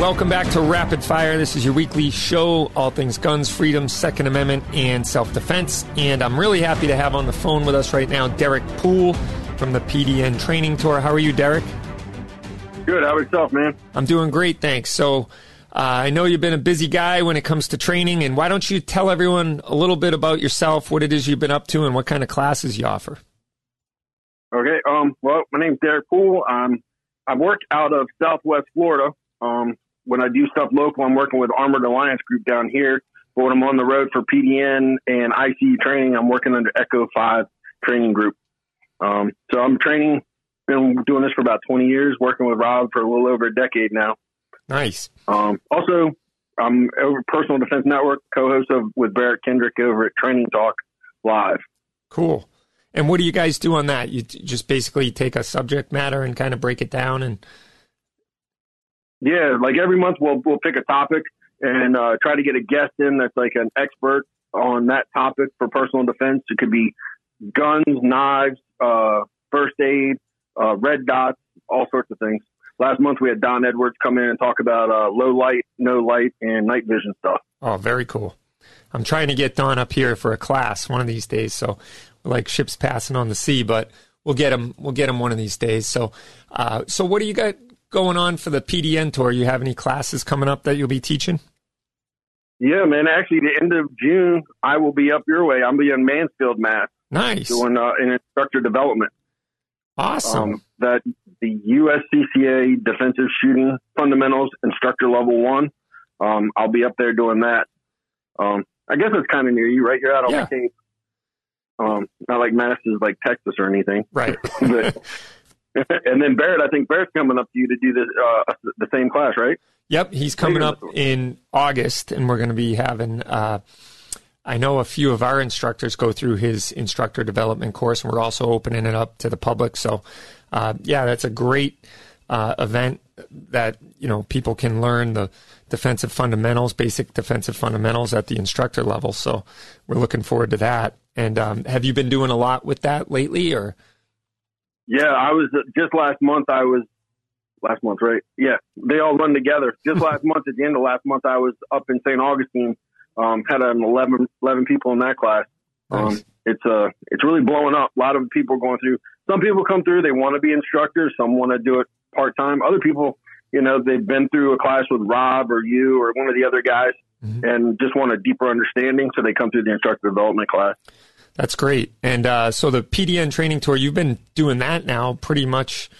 Welcome back to Rapid Fire. This is your weekly show, all things guns, freedom, Second Amendment, and self defense. And I'm really happy to have on the phone with us right now Derek Poole from the PDN Training Tour. How are you, Derek? Good. How about yourself, man? I'm doing great, thanks. So, uh, I know you've been a busy guy when it comes to training, and why don't you tell everyone a little bit about yourself, what it is you've been up to, and what kind of classes you offer? Okay. Um. Well, my name's Derek Poole. Um, I work out of Southwest Florida. Um, when I do stuff local, I'm working with Armored Alliance Group down here. But when I'm on the road for PDN and ICU training, I'm working under Echo 5 Training Group. Um, so I'm training, been doing this for about 20 years, working with Rob for a little over a decade now. Nice. Um, also, I'm over Personal Defense Network, co-host of with Barrett Kendrick over at Training Talk Live. Cool. And what do you guys do on that? You just basically take a subject matter and kind of break it down and yeah, like every month we'll we'll pick a topic and uh, try to get a guest in that's like an expert on that topic for personal defense. It could be guns, knives, uh, first aid, uh, red dots, all sorts of things. Last month we had Don Edwards come in and talk about uh, low light, no light, and night vision stuff. Oh, very cool. I'm trying to get Don up here for a class one of these days. So, like ships passing on the sea, but we'll get him. We'll get him one of these days. So, uh, so what do you got going on for the PDN tour? You have any classes coming up that you'll be teaching? Yeah, man. Actually, the end of June, I will be up your way. I'm be in Mansfield, Mass. Nice. Doing uh, an instructor development. Awesome. Um, that the USCCA Defensive Shooting Fundamentals Instructor Level One. Um, I'll be up there doing that. Um, I guess it's kind of near you, right? You're out on Yeah. Um, not like Mass is like Texas or anything. Right. but, and then Barrett, I think Barrett's coming up to you to do this uh, the same class, right? Yep, he's coming up in August, and we're going to be having. Uh, I know a few of our instructors go through his instructor development course, and we're also opening it up to the public. So, uh, yeah, that's a great uh, event that you know people can learn the defensive fundamentals, basic defensive fundamentals at the instructor level. So, we're looking forward to that. And um, have you been doing a lot with that lately, or? Yeah, I was uh, just last month. I was last month, right? Yeah, they all run together. Just last month, at the end of last month, I was up in St. Augustine. Um, had an 11, 11 people in that class. Um, it's uh, it's really blowing up. A lot of people going through. Some people come through. They want to be instructors. Some want to do it part time. Other people, you know, they've been through a class with Rob or you or one of the other guys, Mhm. and just want a deeper understanding. So they come through the instructor development class. That's great. And uh, so the PDN training tour, you've been doing that now pretty much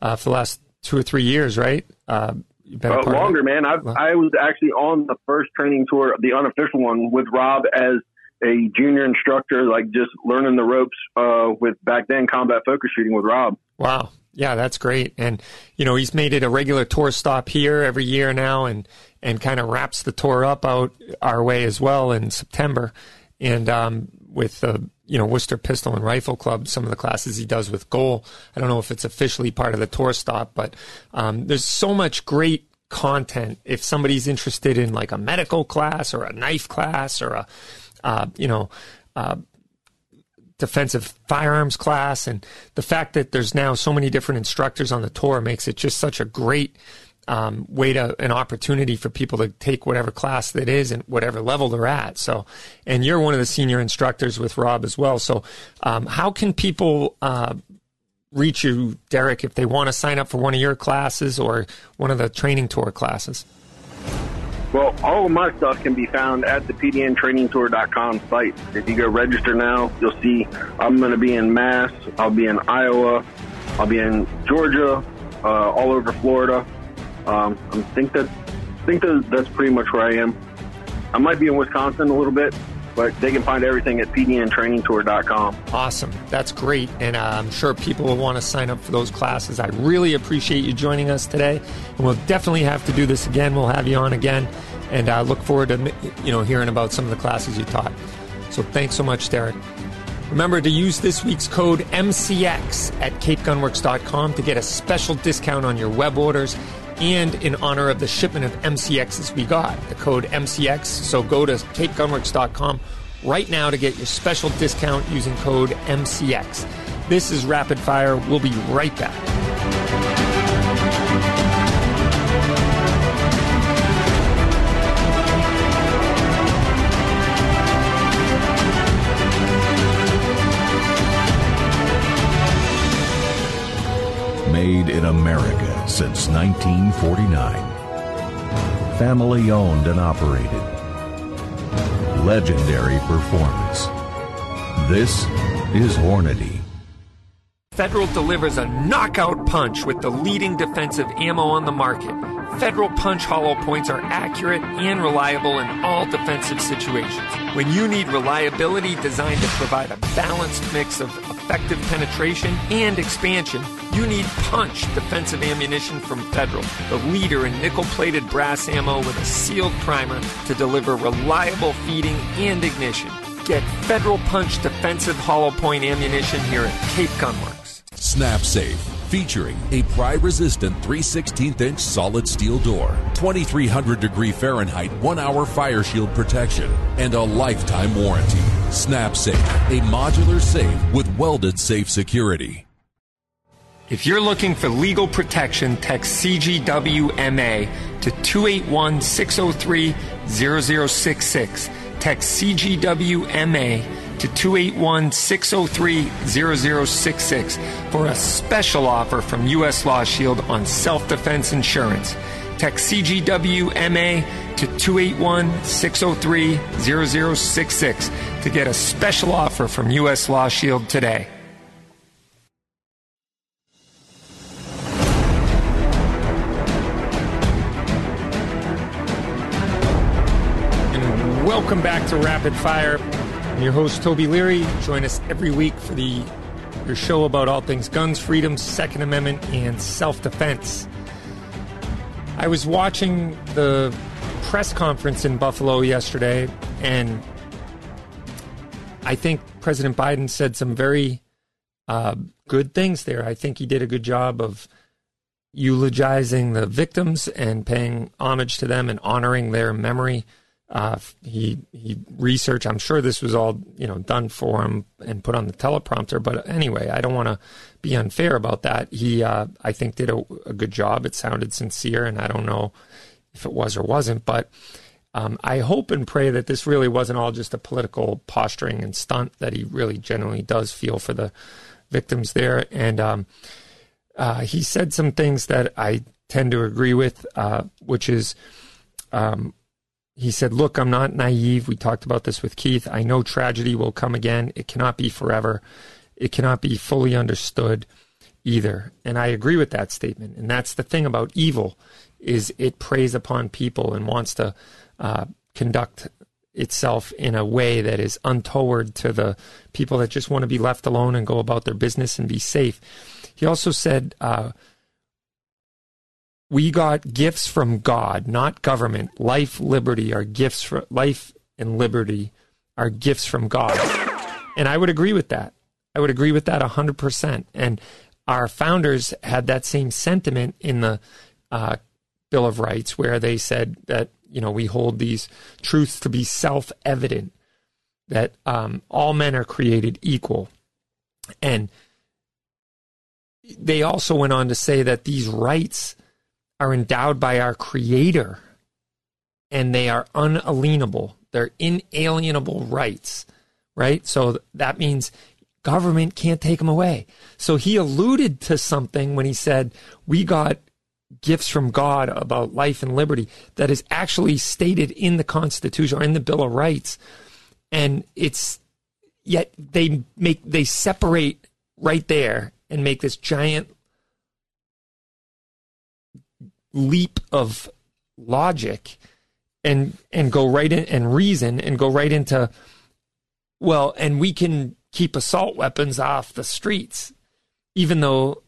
uh, for the last two or three years, right? Uh, you've been Uh, longer, man. I I was actually on the first training tour, the unofficial one, with Rob as a junior instructor, like just learning the ropes uh, with back then combat focus shooting with Rob. Wow. Yeah, that's great. And you know, he's made it a regular tour stop here every year now, and and kind of wraps the tour up out our way as well in September. And um, with the you know Worcester Pistol and Rifle Club, some of the classes he does with Goal. I don't know if it's officially part of the tour stop, but um, there's so much great content. If somebody's interested in like a medical class or a knife class or a uh, you know uh, defensive firearms class and the fact that there's now so many different instructors on the tour makes it just such a great um, way to an opportunity for people to take whatever class that is and whatever level they're at so and you're one of the senior instructors with rob as well so um, how can people uh, reach you derek if they want to sign up for one of your classes or one of the training tour classes Well, all of my stuff can be found at the pdntrainingtour.com site. If you go register now, you'll see I'm going to be in Mass, I'll be in Iowa, I'll be in Georgia, uh, all over Florida. Um, I think that think that that's pretty much where I am. I might be in Wisconsin a little bit, but they can find everything at pdntrainingtour.com. Awesome. That's great. And uh, I'm sure people will want to sign up for those classes. I really appreciate you joining us today. And we'll definitely have to do this again. We'll have you on again. And I uh, look forward to you know hearing about some of the classes you taught. So thanks so much, Derek. Remember to use this week's code MCX at capegunworks.com to get a special discount on your web orders and in honor of the shipment of MCXs we got, the code MCX. So go to capegunworks.com right now to get your special discount using code MCX. This is Rapid Fire. We'll be right back. Made in America since 1949. Family owned and operated. Legendary performance. This is Hornady. Federal delivers a knockout punch with the leading defensive ammo on the market. Federal Punch hollow points are accurate and reliable in all defensive situations. When you need reliability designed to provide a balanced mix of effective penetration and expansion, you need Punch defensive ammunition from Federal, the leader in nickel plated brass ammo with a sealed primer to deliver reliable feeding and ignition. Get Federal Punch defensive hollow point ammunition here at Cape Gunworks. Snap Safe featuring a pry resistant 3 16 inch solid steel door, 2300 degree Fahrenheit 1 hour fire shield protection, and a lifetime warranty. Snap Safe, a modular safe with welded safe security. If you're looking for legal protection, text CGWMA to 281 603 0066. Text CGWMA to 281 603 0066 for a special offer from U.S. Law Shield on self defense insurance. Text CGWMA to 281 603 0066 to get a special offer from U.S. Law Shield today. And welcome back to Rapid Fire. I'm your host, Toby Leary. Join us every week for the your show about all things guns, freedom, Second Amendment, and self defense. I was watching the press conference in Buffalo yesterday, and I think President Biden said some very uh, good things there. I think he did a good job of eulogizing the victims and paying homage to them and honoring their memory. Uh, he he researched. I'm sure this was all you know done for him and put on the teleprompter. But anyway, I don't want to be unfair about that. He uh, I think did a, a, good job. It sounded sincere, and I don't know if it was or wasn't. But um, I hope and pray that this really wasn't all just a political posturing and stunt. That he really genuinely does feel for the victims there. And um, uh, he said some things that I tend to agree with, uh, which is. Um, he said, Look, I'm not naive. We talked about this with Keith. I know tragedy will come again. It cannot be forever. It cannot be fully understood either. And I agree with that statement. And that's the thing about evil is it preys upon people and wants to uh, conduct itself in a way that is untoward to the people that just want to be left alone and go about their business and be safe. He also said, uh, we got gifts from God, not government. Life, liberty are gifts for life and liberty are gifts from God. And I would agree with that. I would agree with that 100%. And our founders had that same sentiment in the uh, Bill of Rights, where they said that, you know, we hold these truths to be self evident, that um, all men are created equal. And they also went on to say that these rights are endowed by our Creator and they are unalienable. They're inalienable rights, right? So that means government can't take them away. So he alluded to something when he said, We got gifts from God about life and liberty that is actually stated in the Constitution or in the Bill of Rights. And it's yet they make, they separate right there and make this giant leap of logic and and go right in and reason and go right into Well, and we can keep assault weapons off the streets, even though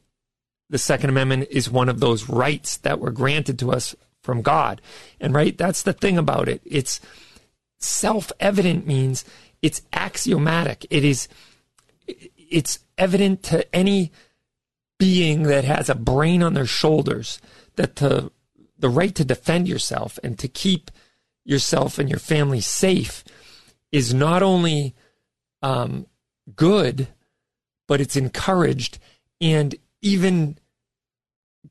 the Second Amendment is one of those rights that were granted to us from God. And right, that's the thing about it. It's self evident means it's axiomatic. It is, it's evident to any being that has a brain on their shoulders that the, the right to defend yourself and to keep yourself and your family safe is not only um, good, but it's encouraged and even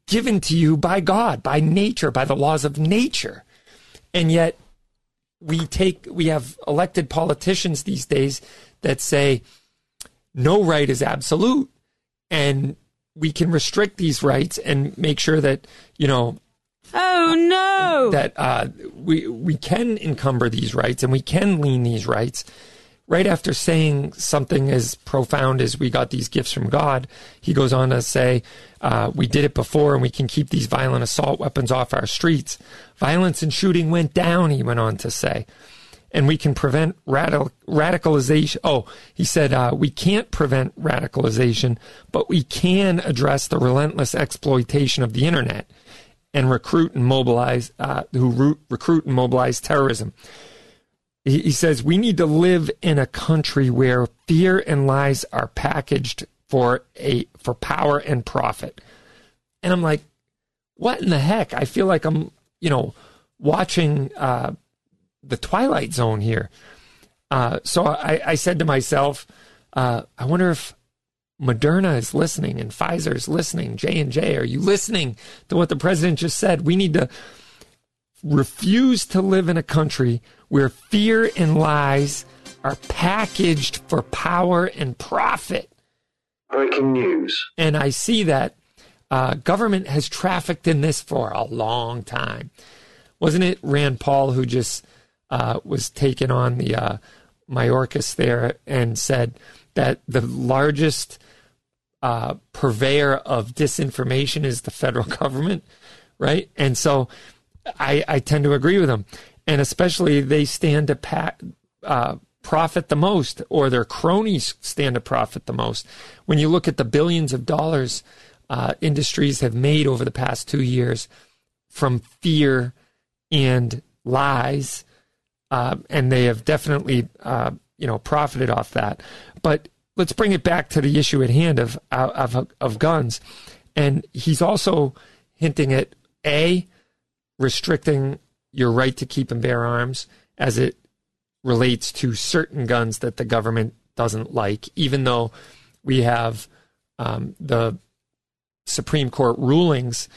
given to you by God, by nature, by the laws of nature. And yet we take we have elected politicians these days that say no right is absolute and we can restrict these rights and make sure that you know oh no that uh, we we can encumber these rights and we can lean these rights right after saying something as profound as we got these gifts from God, he goes on to say, uh, We did it before and we can keep these violent assault weapons off our streets. Violence and shooting went down, he went on to say. And we can prevent radical, radicalization. Oh, he said, uh, we can't prevent radicalization, but we can address the relentless exploitation of the internet and recruit and mobilize, uh, who recruit and mobilize terrorism. He, says we need to live in a country where fear and lies are packaged for a for power and profit. And I'm like, what in the heck? I feel like I'm, you know, watching uh, the Twilight Zone here. Uh, so I, I, said to myself, uh, I wonder if Moderna is listening and Pfizer is listening. J and J, are you listening to what the president just said? We need to refuse to live in a country where fear and lies are packaged for power and profit. Breaking news. And I see that uh, government has trafficked in this for a long time. Wasn't it Rand Paul who just uh, was taken on the uh, there and said that the largest uh, purveyor of disinformation is the federal government, right? And so I, I tend to agree with them. and especially they stand to uh, profit the most, or their cronies stand to profit the most. When you look at the billions of dollars uh, industries have made over the past two years from fear and lies, uh, and they have definitely, uh, you know, profited off that. But let's bring it back to the issue at hand of of, of guns, and he's also hinting at a restricting your right to keep and bear arms as it relates to certain guns that the government doesn't like, even though we have um, the Supreme Court rulings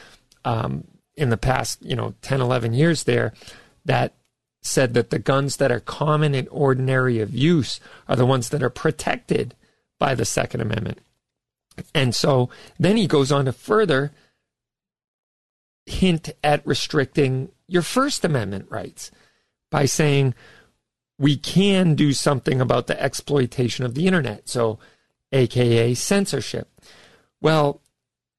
um, in the past, you know, 10, 11 years there that said that the guns that are common and ordinary of use are the ones that are protected by the Second Amendment. And so then he goes on to further hint at restricting your First Amendment rights by saying we can do something about the exploitation of the internet. So, AKA censorship. Well,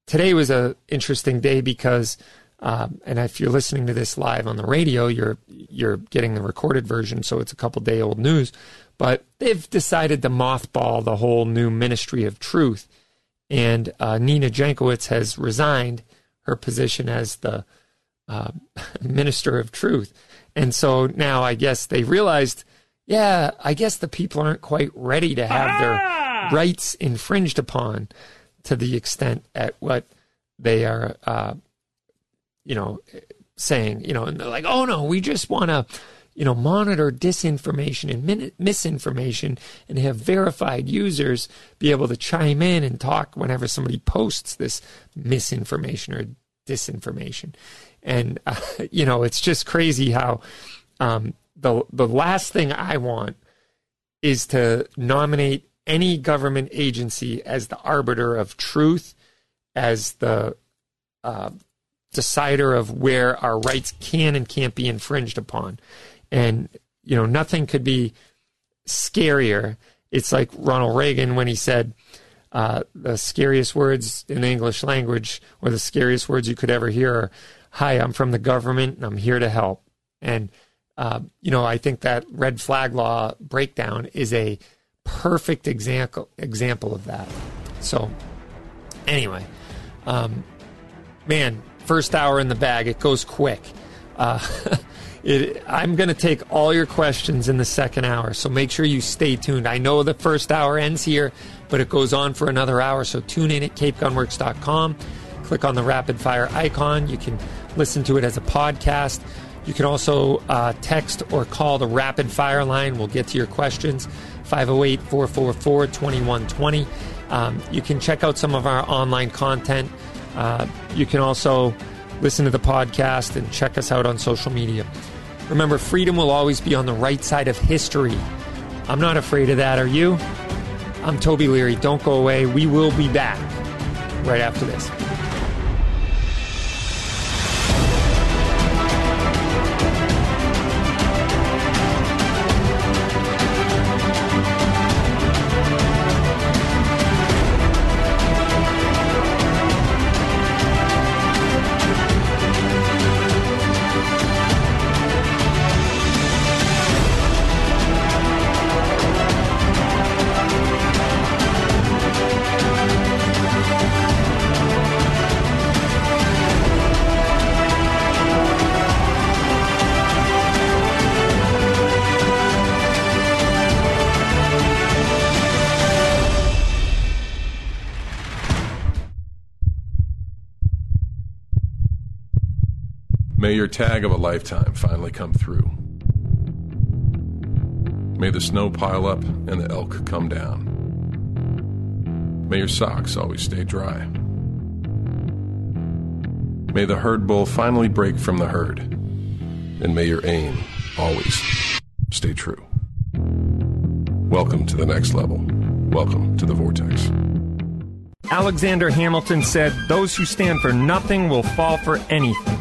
today was an interesting day because, um, and if you're listening to this live on the radio, you're you're getting the recorded version, so it's a couple day old news. But they've decided to mothball the whole new Ministry of Truth, and uh, Nina Jankowicz has resigned her position as the uh, minister of truth. And so now I guess they realized, yeah, I guess the people aren't quite ready to have their ah! rights infringed upon to the extent at what they are, uh, you know, saying, you know, and they're like, oh no, we just want to, you know, monitor disinformation and min- misinformation and have verified users be able to chime in and talk whenever somebody posts this misinformation or disinformation. And uh, you know, it's just crazy how um, the the last thing I want is to nominate any government agency as the arbiter of truth, as the uh, decider of where our rights can and can't be infringed upon. And you know, nothing could be scarier. It's like Ronald Reagan when he said, uh, the scariest words in the English language, or the scariest words you could ever hear, are, "Hi, I'm from the government, and I'm here to help." And uh, you know, I think that red flag law breakdown is a perfect example example of that. So, anyway, um, man, first hour in the bag, it goes quick. Uh, it, I'm going to take all your questions in the second hour, so make sure you stay tuned. I know the first hour ends here, but it goes on for another hour, so tune in at capegunworks.com. Click on the rapid fire icon. You can listen to it as a podcast. You can also uh, text or call the rapid fire line. We'll get to your questions 508 444 2120. Um, you can check out some of our online content. Uh, you can also listen to the podcast and check us out on social media. Remember, freedom will always be on the right side of history. I'm not afraid of that, are you? I'm Toby Leary. Don't go away. We will be back right after this. Tag of a lifetime finally come through. May the snow pile up and the elk come down. May your socks always stay dry. May the herd bull finally break from the herd. And may your aim always stay true. Welcome to the next level. Welcome to the Vortex. Alexander Hamilton said, Those who stand for nothing will fall for anything.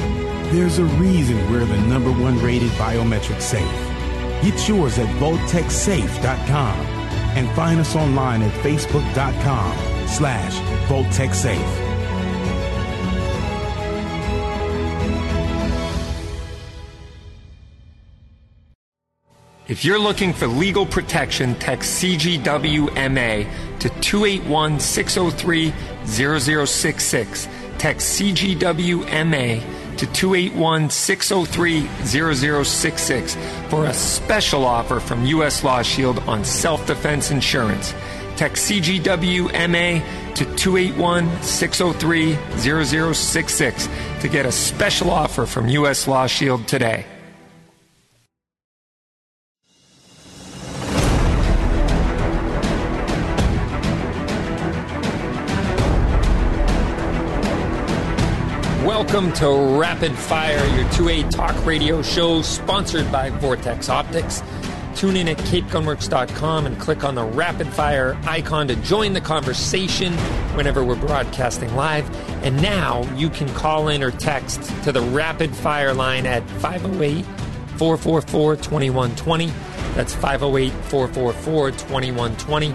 There's a reason we're the number one rated biometric safe. Get yours at VaultekSafe.com and find us online at Facebook.com slash VaultekSafe. If you're looking for legal protection, text CGWMA to 281 603 0066. Text CGWMA to 281 603 0066 for a special offer from U.S. Law Shield on self defense insurance. Text CGWMA to 281 603 0066 to get a special offer from U.S. Law Shield today. Welcome to Rapid Fire, your 2A talk radio show sponsored by Vortex Optics. Tune in at capegunworks.com and click on the Rapid Fire icon to join the conversation whenever we're broadcasting live. And now you can call in or text to the Rapid Fire line at 508 444 2120. That's 508 444 2120.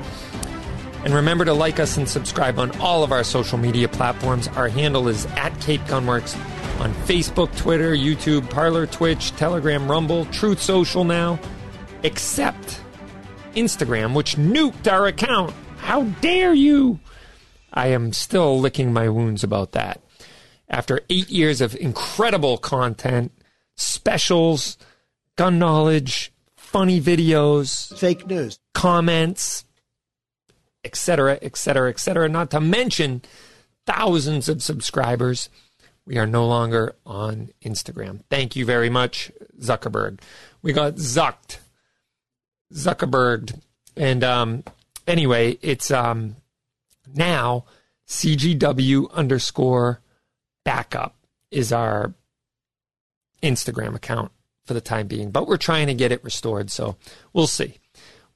And remember to like us and subscribe on all of our social media platforms. Our handle is at Cape Gunworks on Facebook, Twitter, YouTube, Parler, Twitch, Telegram, Rumble, Truth Social now, except Instagram, which nuked our account. How dare you! I am still licking my wounds about that. After eight years of incredible content, specials, gun knowledge, funny videos, fake news, comments, etc., etc., etc., not to mention thousands of subscribers. We are no longer on Instagram. Thank you very much, Zuckerberg. We got zucked. Zuckerberg. And um, anyway, it's um, now CGW underscore backup is our Instagram account for the time being, but we're trying to get it restored. So we'll see.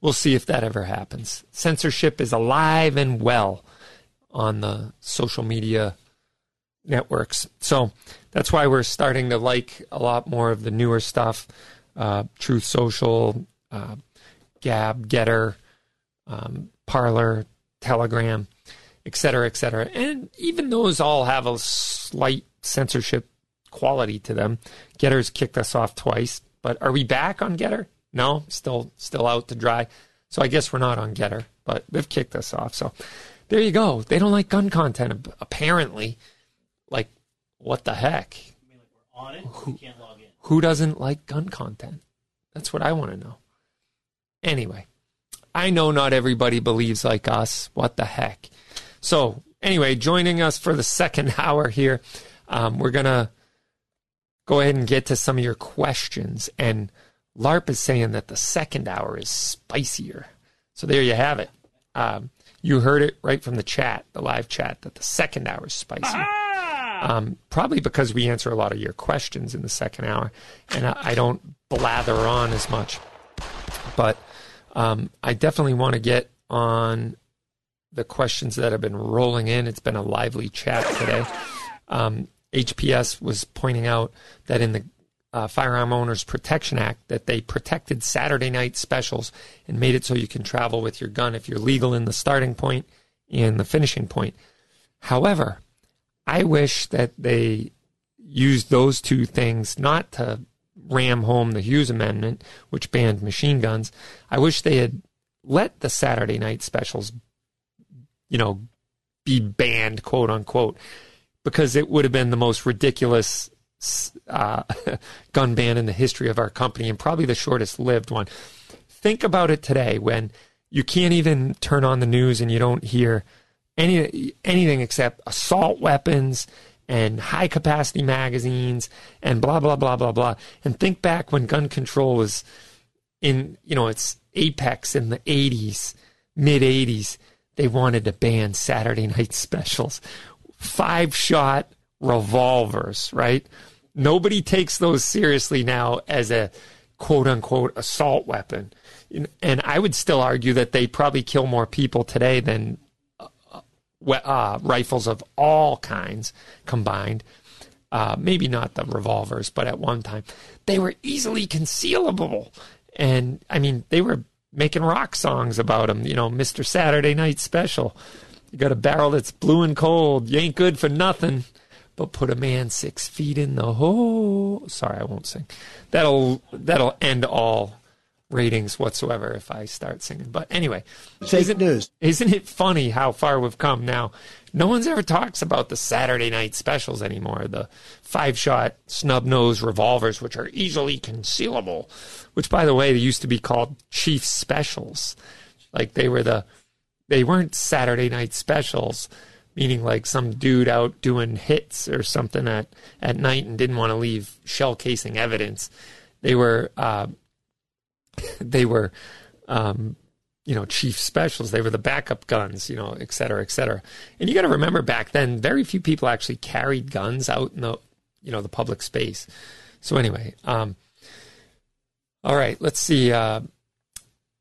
We'll see if that ever happens. Censorship is alive and well on the social media networks. So that's why we're starting to like a lot more of the newer stuff uh, Truth Social, uh, Gab, Gettr, um, Parler, Telegram, et cetera, et cetera. And even those all have a slight censorship quality to them. Gettr's kicked us off twice, but are we back on Gettr? No, still still out to dry. So I guess we're not on Gettr, but they've kicked us off. So there you go. They don't like gun content apparently. Like what the heck? Mean, like we're on it, who, can't log in. Who doesn't like gun content? That's what I want to know. Anyway, I know not everybody believes like us. What the heck? So anyway, joining us for the second hour here, um, we're gonna go ahead and get to some of your questions. And LARP is saying that the second hour is spicier. So there you have it. Um, you heard it right from the chat, the live chat, that the second hour is spicier. Um, probably because we answer a lot of your questions in the second hour, and I, I don't blather on as much. But um, I definitely want to get on the questions that have been rolling in. It's been a lively chat today. Um, HPS was pointing out that in the uh, Firearm Owners Protection Act that they protected Saturday night specials and made it so you can travel with your gun if you're legal in the starting point and the finishing point. However, I wish that they used those two things not to ram home the Hughes Amendment, which banned machine guns. I wish they had let the Saturday night specials, you know, be banned, quote unquote because it would have been the most ridiculous uh, gun ban in the history of our company and probably the shortest lived one. Think about it today when you can't even turn on the news and you don't hear any anything except assault weapons and high capacity magazines and blah blah blah blah blah. And think back when gun control was in you know its apex in the 80s, mid 80s. They wanted to ban Saturday night specials five shot revolvers, right? Nobody takes those seriously now as a quote unquote assault weapon. And I would still argue that they probably kill more people today than uh, uh, rifles of all kinds combined. Uh, maybe not the revolvers, but at one time they were easily concealable. And I mean, they were making rock songs about them, you know, Mr. Saturday Night Special. You got a barrel that's blue and cold. You ain't good for nothing. But put a man six feet in the hole. Sorry, I won't sing. That'll that'll end all ratings whatsoever if I start singing. But anyway, fake isn't, news. Isn't it funny how far we've come now? No one's ever talks about the Saturday night specials anymore. The five shot snub nose revolvers, which are easily concealable, which by the way, they used to be called Chief Specials. Like they were the they weren't Saturday night specials, meaning like some dude out doing hits or something at, at night and didn't want to leave shell casing evidence. They were, uh, they were, um, you know, chief specials. They were the backup guns, you know, et cetera, et cetera. And you got to remember back then, very few people actually carried guns out in the, you know, the public space. So anyway, um, all right, let's see. Uh,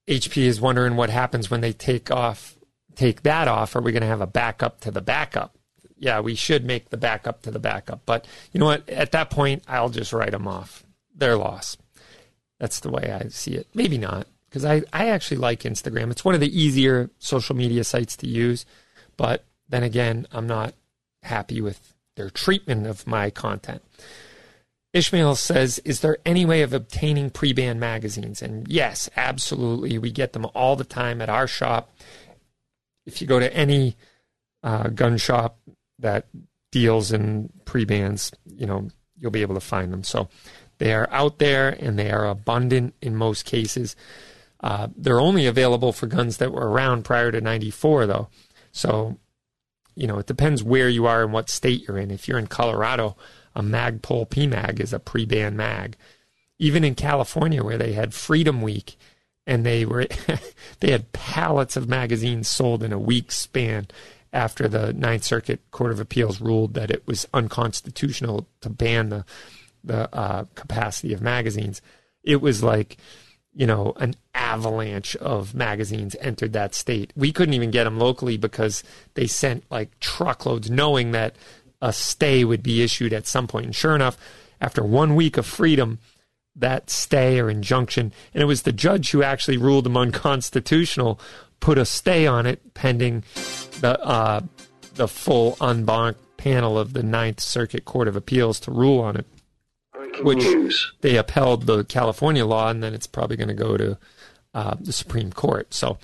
HP is wondering what happens when they take off take that off, are we going to have a backup to the backup? Yeah, we should make the backup to the backup. But you know what? At that point, I'll just write them off. Their loss. That's the way I see it. Maybe not. because I, I actually like Instagram. It's one of the easier social media sites to use, but then again, I'm not happy with their treatment of my content. Ishmael says, Is there any way of obtaining pre banned magazines? And yes, absolutely. We get them all the time at our shop. If you go to any uh, gun shop that deals in pre bans, you know, you'll be able to find them. So they are out there and they are abundant in most cases. Uh, they're only available for guns that were around prior to 94, though. So, you know, it depends where you are and what state you're in. If you're in Colorado, a Magpul PMag is a pre ban mag. Even in California, where they had Freedom Week and they were they had pallets of magazines sold in a week span after the Ninth Circuit Court of Appeals ruled that it was unconstitutional to ban the the uh, capacity of magazines. It was like you know an avalanche of magazines entered that state. We couldn't even get them locally because they sent like truckloads, knowing that a stay would be issued at some point. And sure enough, after one week of freedom, that stay or injunction, and it was the judge who actually ruled them unconstitutional, put a stay on it pending the uh, the full en panel of the Ninth Circuit Court of Appeals to rule on it, which they upheld the California law, and then it's probably going to go to uh, the Supreme Court. So,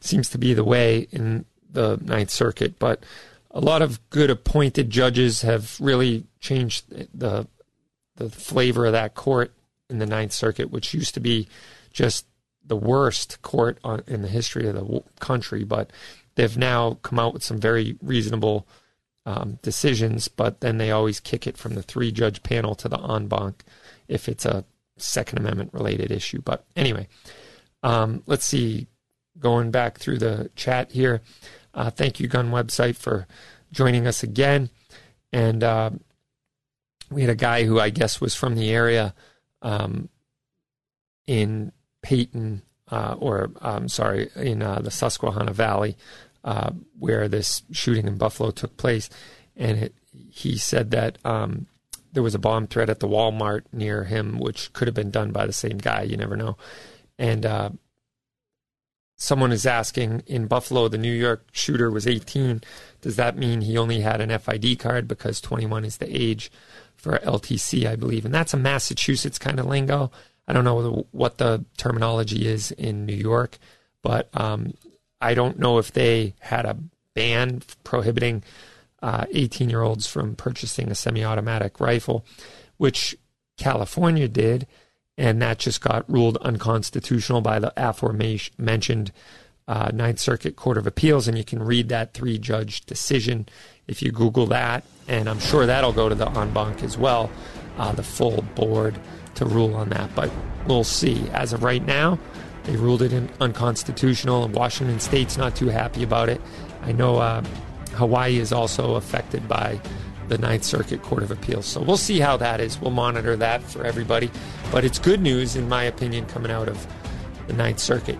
seems to be the way in the Ninth Circuit, but a lot of good appointed judges have really changed the the flavor of that court in the Ninth Circuit, which used to be just the worst court on, in the history of the country. But they've now come out with some very reasonable um, decisions. But then they always kick it from the three judge panel to the en banc if it's a Second Amendment related issue. But anyway, um, let's see. Going back through the chat here. Uh, thank you, Gun Website, for joining us again. And uh, we had a guy who I guess was from the area um, in Peyton, uh, or I'm sorry, in uh, the Susquehanna Valley, uh, where this shooting in Buffalo took place. And it, he said that um, there was a bomb threat at the Walmart near him, which could have been done by the same guy. You never know. And uh, someone is asking in Buffalo, the New York shooter was 18. Does that mean he only had an FID card because 21 is the age for LTC, I believe? And that's a Massachusetts kind of lingo. I don't know what the terminology is in New York, but um, I don't know if they had a ban prohibiting 18 uh, year olds from purchasing a semi automatic rifle, which California did and that just got ruled unconstitutional by the aforementioned uh, Ninth Circuit Court of Appeals. And you can read that three judge decision if you Google that. And I'm sure that'll go to the en banc as well, uh, the full board to rule on that. But we'll see. As of right now, they ruled it unconstitutional, and Washington State's not too happy about it. I know uh, Hawaii is also affected by the Ninth Circuit Court of Appeals. So we'll see how that is. We'll monitor that for everybody. But it's good news, in my opinion, coming out of the Ninth Circuit.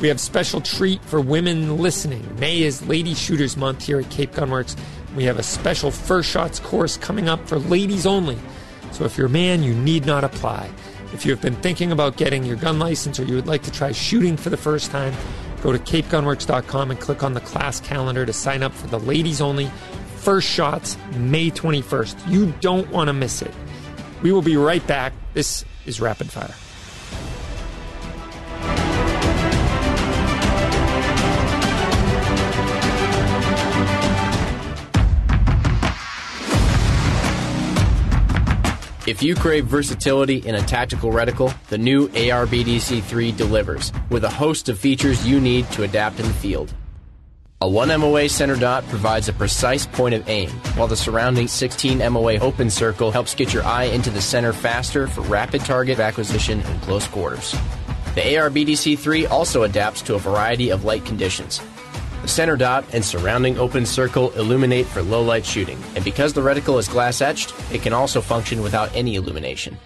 We have special treat for women listening. May is Lady Shooters Month here at Cape Gunworks. We have a special first shots course coming up for ladies only. So if you're a man, you need not apply. If you have been thinking about getting your gun license or you would like to try shooting for the first time, go to capegunworks.com and click on the class calendar to sign up for the ladies only first shots May 21st. You don't want to miss it. We will be right back. This is Rapid Fire. If you crave versatility in a tactical reticle, the new ARBDC 3 delivers with a host of features you need to adapt in the field. A 1 MOA center dot provides a precise point of aim, while the surrounding 16 MOA open circle helps get your eye into the center faster for rapid target acquisition in close quarters. The ARBDC3 also adapts to a variety of light conditions. The center dot and surrounding open circle illuminate for low light shooting, and because the reticle is glass etched, it can also function without any illumination.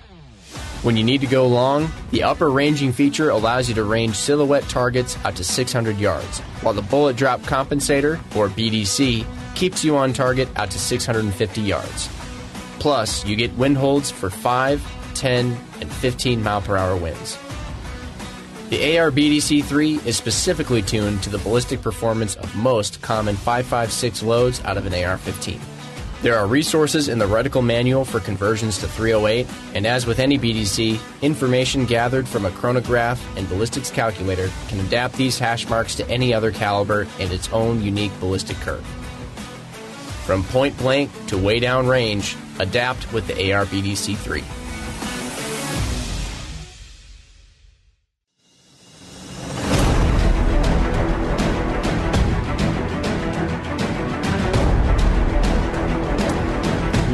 When you need to go long, the upper ranging feature allows you to range silhouette targets up to 600 yards, while the bullet drop compensator, or BDC, keeps you on target out to 650 yards. Plus, you get wind holds for 5, 10, and 15 mile per hour winds. The AR-BDC-3 is specifically tuned to the ballistic performance of most common 5.56 loads out of an AR-15. There are resources in the reticle manual for conversions to 308, and as with any BDC, information gathered from a chronograph and ballistics calculator can adapt these hash marks to any other caliber and its own unique ballistic curve. From point blank to way down range, adapt with the AR-BDC 3.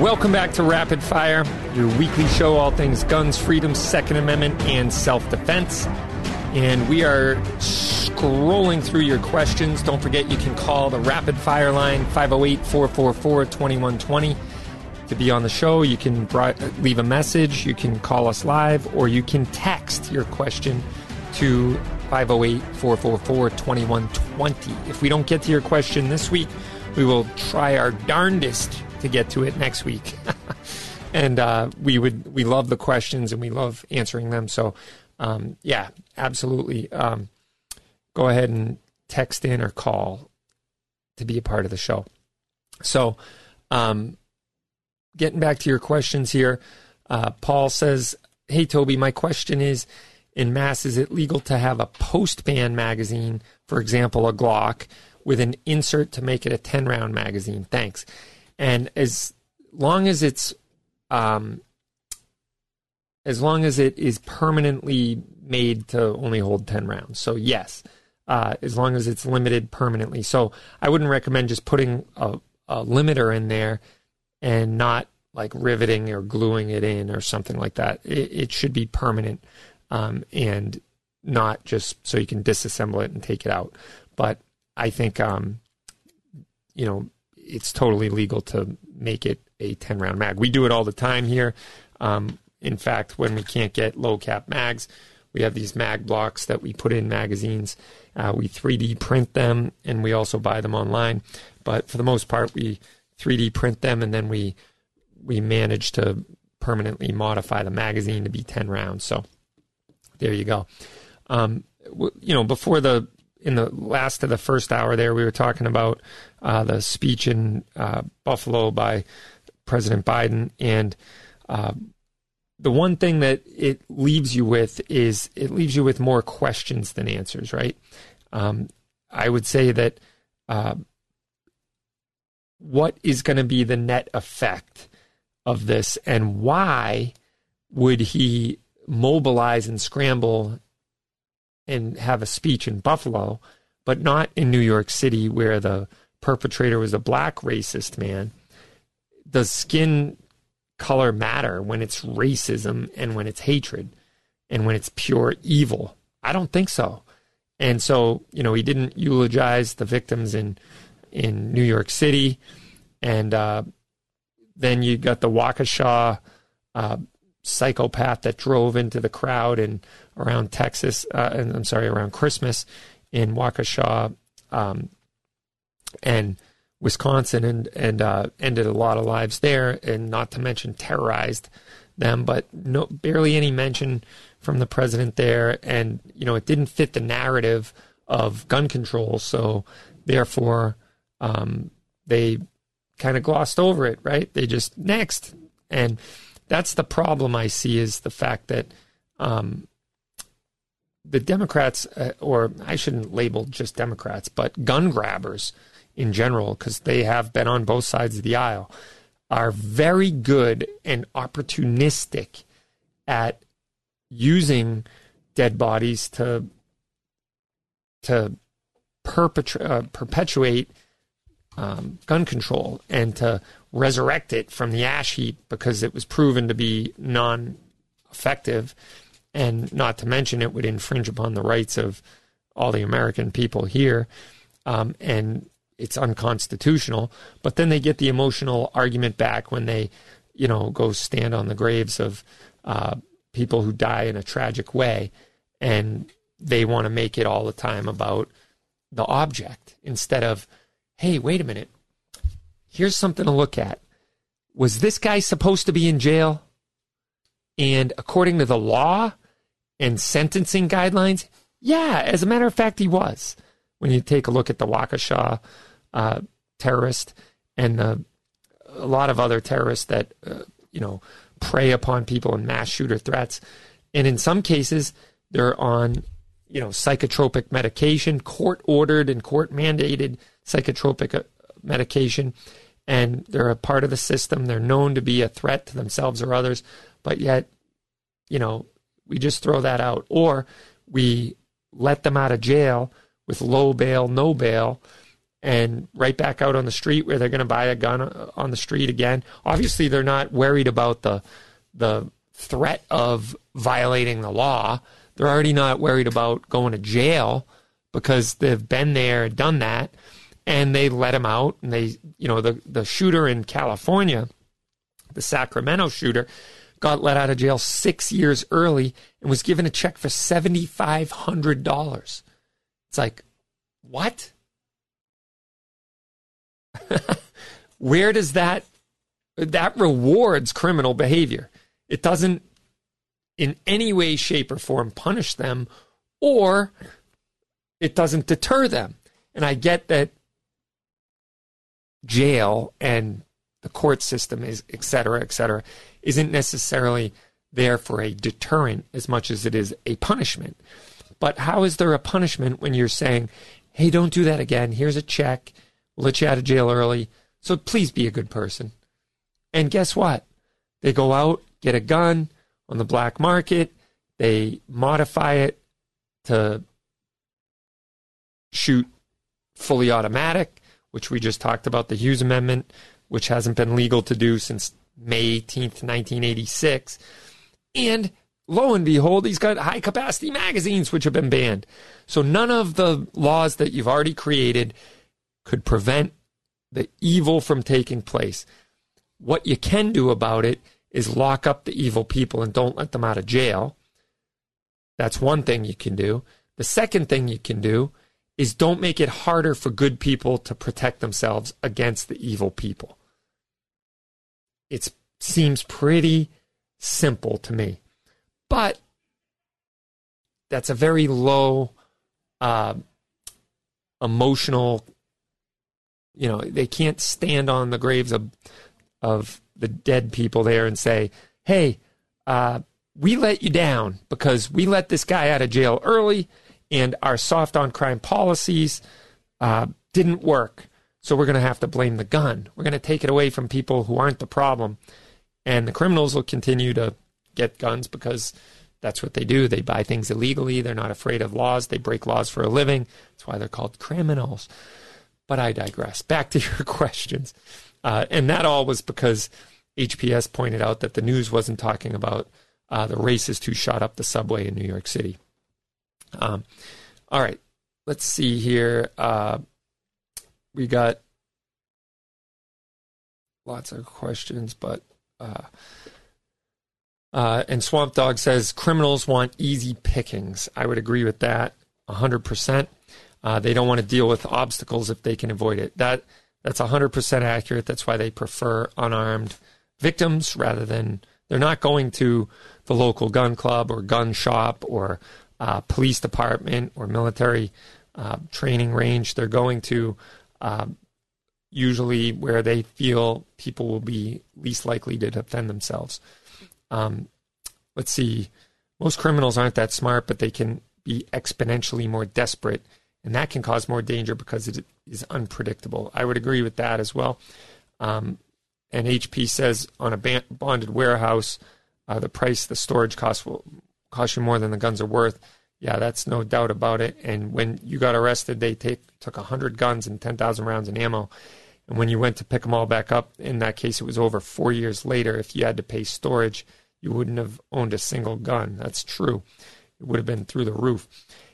Welcome back to Rapid Fire, your weekly show, all things guns, freedom, Second Amendment, and self defense. And we are scrolling through your questions. Don't forget you can call the Rapid Fire line 508 444 2120 to be on the show. You can leave a message, you can call us live, or you can text your question to 508 444 2120. If we don't get to your question this week, we will try our darndest to get to it next week. and uh, we would we love the questions and we love answering them. So um, yeah, absolutely. Um, go ahead and text in or call to be a part of the show. So, um, getting back to your questions here, uh, Paul says, "Hey Toby, my question is." In mass, is it legal to have a post band magazine, for example, a Glock, with an insert to make it a 10 round magazine? Thanks. And as long as it's um, as long as it is permanently made to only hold 10 rounds. So, yes, uh, as long as it's limited permanently. So, I wouldn't recommend just putting a, a, limiter in there and not like riveting or gluing it in or something like that. It, it should be permanent um, and not just so you can disassemble it and take it out. But I think, um, you know, it's totally legal to make it a 10 round mag. We do it all the time here. Um, in fact, when we can't get low cap mags, we have these mag blocks that we put in magazines. Uh, we 3D print them and we also buy them online. But for the most part, we 3D print them and then we we manage to permanently modify the magazine to be 10 rounds. So there you go. Um, you know, before the in the last of the first hour there, we were talking about uh, the speech in uh, Buffalo by President Biden, and uh, the one thing that it leaves you with is it leaves you with more questions than answers, right? Um, I would say that uh, what is going to be the net effect of this, and why would he mobilize and scramble and have a speech in Buffalo, but not in New York City where the perpetrator was a black racist man. Does skin color matter when it's racism and when it's hatred and when it's pure evil? I don't think so. And so, you know, he didn't eulogize the victims in in New York City, and uh, then you got the Waukesha uh, psychopath that drove into the crowd and around Texas, uh, and I'm sorry, around Christmas in Waukesha um, and Wisconsin, and and uh, ended a lot of lives there, and not to mention terrorized them. But no, barely any mention from the president there, and you know it didn't fit the narrative of gun control, so therefore um, they kind of glossed over it. Right? They just next and that's the problem I see is the fact that um, the Democrats, uh, or I shouldn't label just Democrats, but gun grabbers in general, because they have been on both sides of the aisle, are very good and opportunistic at using dead bodies to to perpetra- uh, perpetuate um, gun control and to resurrect it from the ash heap because it was proven to be non effective. And not to mention, it would infringe upon the rights of all the American people here. Um, and it's unconstitutional. But then they get the emotional argument back when they, you know, go stand on the graves of uh, people who die in a tragic way. And they want to make it all the time about the object instead of, hey, wait a minute here's something to look at. Was this guy supposed to be in jail? And according to the law and sentencing guidelines, Yeah, as a matter of fact, he was. When you take a look at the Waukesha uh, terrorist and a lot of other terrorists that uh, you know prey upon people and mass shooter threats, and in some cases they're on you know psychotropic medication, court ordered and court mandated psychotropic uh, medication, and they're a part of the system. They're known to be a threat to themselves or others, but yet, you know, we just throw that out, or we let them out of jail with low bail, no bail, and right back out on the street where they're going to buy a gun uh, on the street again. Obviously, they're not worried about the the threat of violating the law. They're already not worried about going to jail because they've been there, done that, and they let him out. And they, you know, the the shooter in California, the Sacramento shooter, got let out of jail six years early and was given a check for seventy five hundred dollars. It's like, what? Where does that that rewards criminal behavior? It doesn't in any way, shape, or form punish them, or it doesn't deter them. And I get that jail and the court system is et cetera, et cetera, isn't necessarily there for a deterrent as much as it is a punishment. But how is there a punishment when you're saying, hey, don't do that again. Here's a check. We'll let you out of jail early. So please be a good person. And guess what? They go out, get a gun on the black market. They modify it to shoot fully automatic, which we just talked about the Hughes Amendment, which hasn't been legal to do since May 18th, 1986. And lo and behold, he's got high capacity magazines, which have been banned. So none of the laws that you've already created could prevent the evil from taking place. What you can do about it is lock up the evil people and don't let them out of jail. That's one thing you can do. The second thing you can do is don't make it harder for good people to protect themselves against the evil people. It seems pretty simple to me. But that's a very low uh, emotional you know they can't stand on the graves of of the dead people there and say hey uh, we let you down because we let this guy out of jail early and our soft on crime policies uh, didn't work so we're going to have to blame the gun we're going to take it away from people who aren't the problem and the criminals will continue to get guns because that's what they do. They buy things illegally. They're not afraid of laws. They break laws for a living. That's why they're called criminals. But I digress. Back to your questions. Uh, and that all was because HPS pointed out that the news wasn't talking about uh, the racist who shot up the subway in New York City. Um, all right. Let's see here. Uh, we got lots of questions, but uh, uh, and Swamp Dog says criminals want easy pickings. I would agree with that 100%. Uh, they don't want to deal with obstacles if they can avoid it. That that's 100% accurate. That's why they prefer unarmed victims rather than they're not going to the local gun club or gun shop or uh, police department or military uh, training range. They're going to uh, usually where they feel people will be least likely to defend themselves. Um, let's see, most criminals aren't that smart, but they can be exponentially more desperate, and that can cause more danger because it is unpredictable. I would agree with that as well. Um, and HP says on a bonded warehouse, uh, the price, the storage cost will cost you more than the guns are worth. Yeah, that's no doubt about it. And when you got arrested, they take, took 100 guns and 10,000 rounds of ammo. And when you went to pick them all back up, in that case, it was over four years later. If you had to pay storage, you wouldn't have owned a single gun. That's true. It would have been through the roof.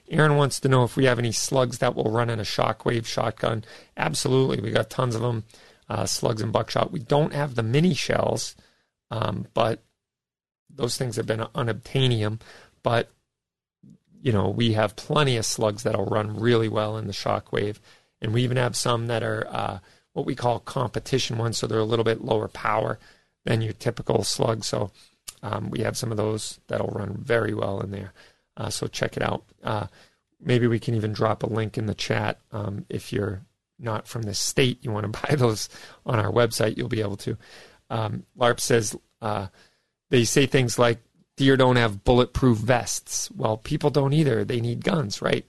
Aaron wants to know if we have any slugs that will run in a shockwave shotgun. Absolutely. We got tons of them, uh, slugs and buckshot. We don't have the mini shells, um, but those things have been unobtainium. But, you know, we have plenty of slugs that'll run really well in the shockwave. And we even have some that are uh, what we call competition ones, so they're a little bit lower power than your typical slug. So um, we have some of those that'll run very well in there. Uh, so check it out. Uh, maybe we can even drop a link in the chat um, if you're not from the state you want to buy those on our website you'll be able to um, larp says uh, they say things like deer don't have bulletproof vests. Well people don't either. They need guns right?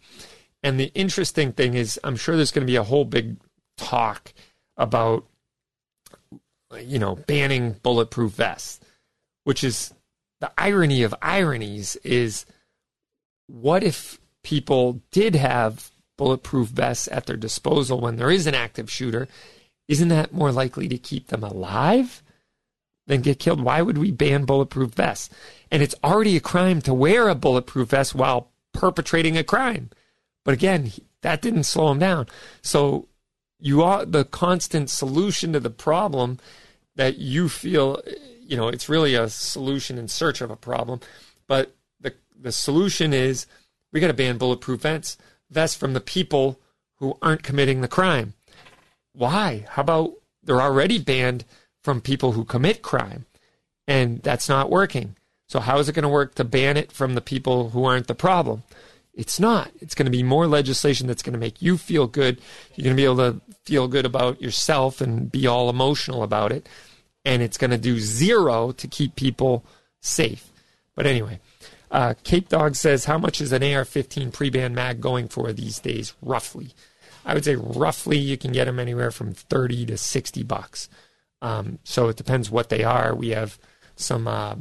And the interesting thing is i'm sure there's going to be a whole big talk about you know banning bulletproof vests which is the irony of ironies is what if people did have bulletproof vests at their disposal when there is an active shooter, isn't that more likely to keep them alive than get killed? Why would we ban bulletproof vests? And it's already a crime to wear a bulletproof vest while perpetrating a crime. But again, that didn't slow him down. So you are the constant solution to the problem that you feel, you know, it's really a solution in search of a problem. But the the solution is we got to ban bulletproof vests vests from the people who aren't committing the crime. Why? How about they're already banned from people who commit crime? And that's not working. So, how is it going to work to ban it from the people who aren't the problem? It's not. It's going to be more legislation that's going to make you feel good. You're going to be able to feel good about yourself and be all emotional about it. And it's going to do zero to keep people safe. But anyway, uh, Cape Dog says, How much is an AR 15 pre ban mag going for these days, roughly? I would say roughly you can get them anywhere from 30 to 60 bucks. Um, so it depends what they are. We have some, uh,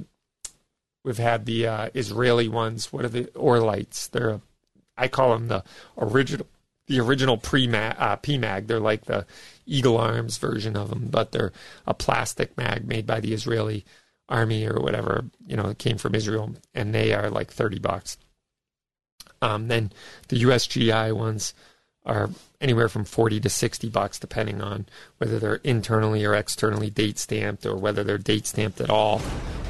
we've had the uh, Israeli ones. What are the Orlites? They're, a, I call them the original, the original pre mag uh, PMAG. They're like the Eagle Arms version of them, but they're a plastic mag made by the Israeli army or whatever, you know, came from Israel, and they are like 30 bucks. Um, then the USGI ones are anywhere from 40 to 60 bucks, depending on whether they're internally or externally date stamped, or whether they're date stamped at all,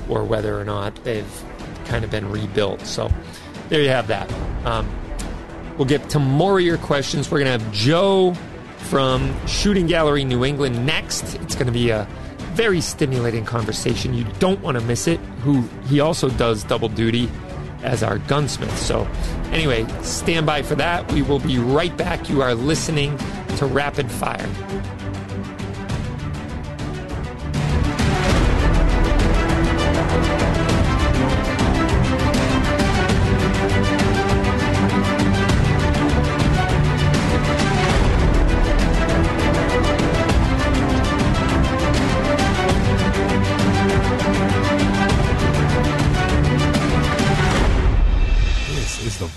or whether or not they've kind of been rebuilt. So there you have that. Um, we'll get to more of your questions. We're going to have Joe from Shooting Gallery New England next. It's going to be a very stimulating conversation. You don't want to miss it. Who he also does double duty as our gunsmith. So, anyway, stand by for that. We will be right back. You are listening to Rapid Fire.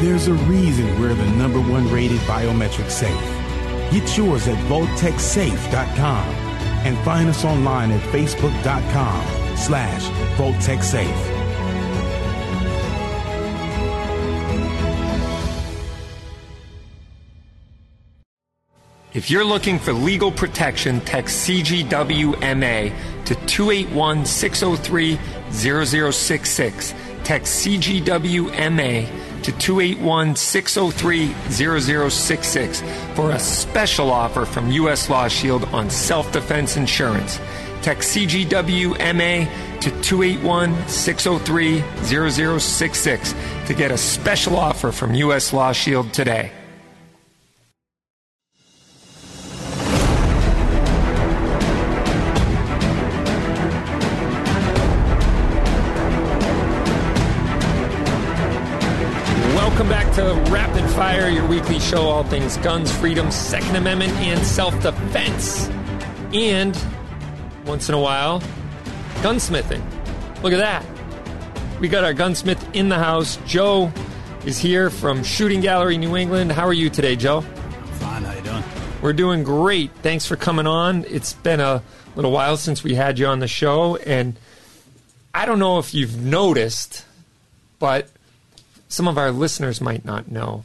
There's a reason we're the number one rated biometric safe. Get yours at VaultekSafe.com and find us online at Facebook.com slash VaultekSafe. If you're looking for legal protection, text CGWMA to 281 603 0066. Text CGWMA to 281 603 0066 for a special offer from U.S. Law Shield on self defense insurance. Text CGWMA to 281 603 0066 to get a special offer from U.S. Law Shield today. Weekly show, all things guns, freedom, Second Amendment, and self defense. And once in a while, gunsmithing. Look at that. We got our gunsmith in the house. Joe is here from Shooting Gallery New England. How are you today, Joe? Fine. How you doing? We're doing great. Thanks for coming on. It's been a little while since we had you on the show, and I don't know if you've noticed, but some of our listeners might not know.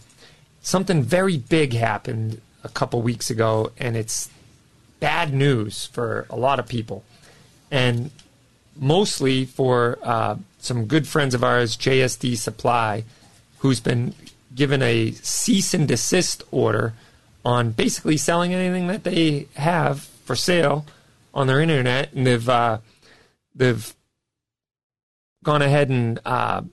Something very big happened a couple weeks ago, and it's bad news for a lot of people, and mostly for uh, some good friends of ours, JSD Supply, who's been given a cease and desist order on basically selling anything that they have for sale on their internet, and they've uh, they've gone ahead and uh,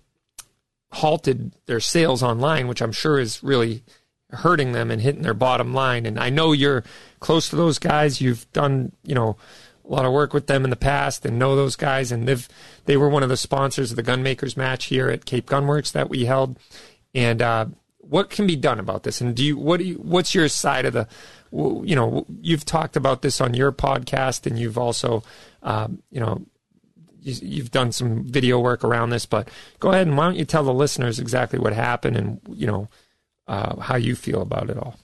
halted their sales online, which I'm sure is really hurting them and hitting their bottom line. And I know you're close to those guys. You've done, you know, a lot of work with them in the past and know those guys. And they've they were one of the sponsors of the Gunmakers match here at Cape Gunworks that we held. And uh, what can be done about this? And do you what do you what's your side of the you know you've talked about this on your podcast and you've also um, you know you, have done some video work around this, but go ahead and why don't you tell the listeners exactly what happened and you know uh, how you feel about it all.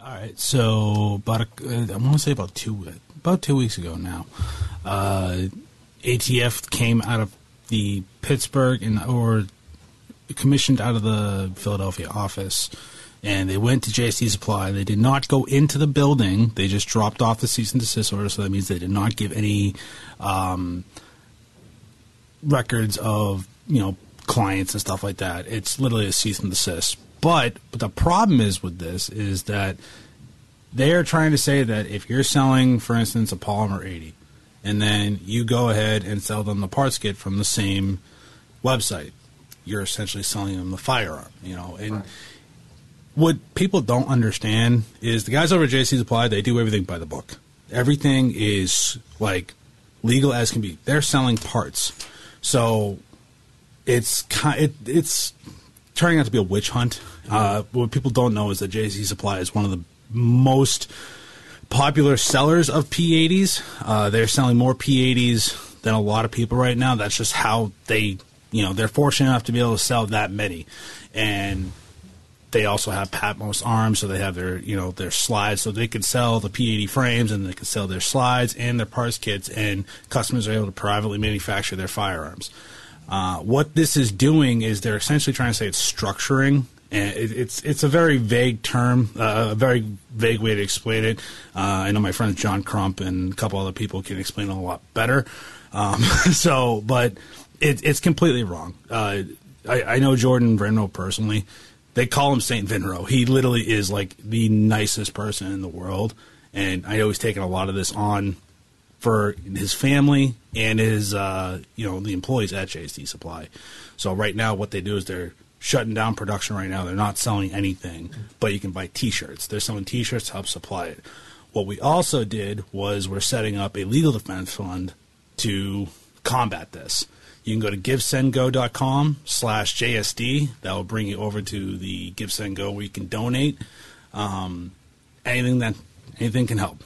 All right, so about a, uh, I want to say about two about two weeks ago now, uh, ATF came out of the Pittsburgh and or commissioned out of the Philadelphia office. And they went to JSD Supply. They did not go into the building. They just dropped off the cease and desist order. So that means they did not give any um, records of you know clients and stuff like that. It's literally a cease and desist. But, but the problem is with this is that they are trying to say that if you're selling, for instance, a Polymer 80, and then you go ahead and sell them the parts kit from the same website, you're essentially selling them the firearm. You know, and right. what people don't understand is the guys over at JSD Supply they do everything by the book. Everything is like legal as can be. They're selling parts. So it's it, it's turning out to be a witch hunt. Uh, what people don't know is that JSD Supply is one of the most popular sellers of P80s. Uh, they're selling more P80s than a lot of people right now. That's just how they, you know, they're fortunate enough to be able to sell that many. And they also have Patmos Arms, so they have their, you know, their slides, so they can sell the P80 frames and they can sell their slides and their parts kits, and customers are able to privately manufacture their firearms. Uh, what this is doing is they're essentially trying to say it's structuring and it, it's it's a very vague term, uh, a very vague way to explain it. Uh, I know my friends John Crump and a couple other people can explain it a lot better. Um, so, but it, it's completely wrong. Uh, I, I, know Jordan Vinro personally. They call him Saint Vinro. He literally is like the nicest person in the world, and I know he's taken a lot of this on for his family and his uh, you know the employees at JSD Supply. So right now, what they do is they're shutting down production right now. They're not selling anything, but you can buy T-shirts. They're selling T-shirts to help supply it. What we also did was we're setting up a legal defense fund to combat this. You can go to givesendgo.com slash JSD. That will bring you over to the GiveSendGo where you can donate. Um, anything that anything can help.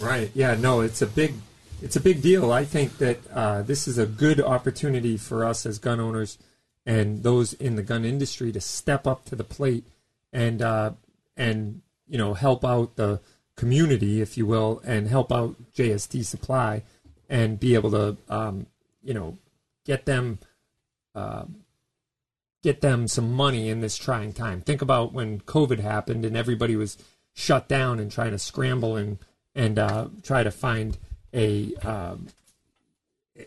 Right. Yeah. No. It's a big it's a big deal. I think that uh, this is a good opportunity for us as gun owners and those in the gun industry to step up to the plate and uh, and you know help out the community, if you will, and help out JSD Supply and be able to um, you know get them uh, get them some money in this trying time. Think about when COVID happened and everybody was shut down and trying to scramble and and uh, try to find a um,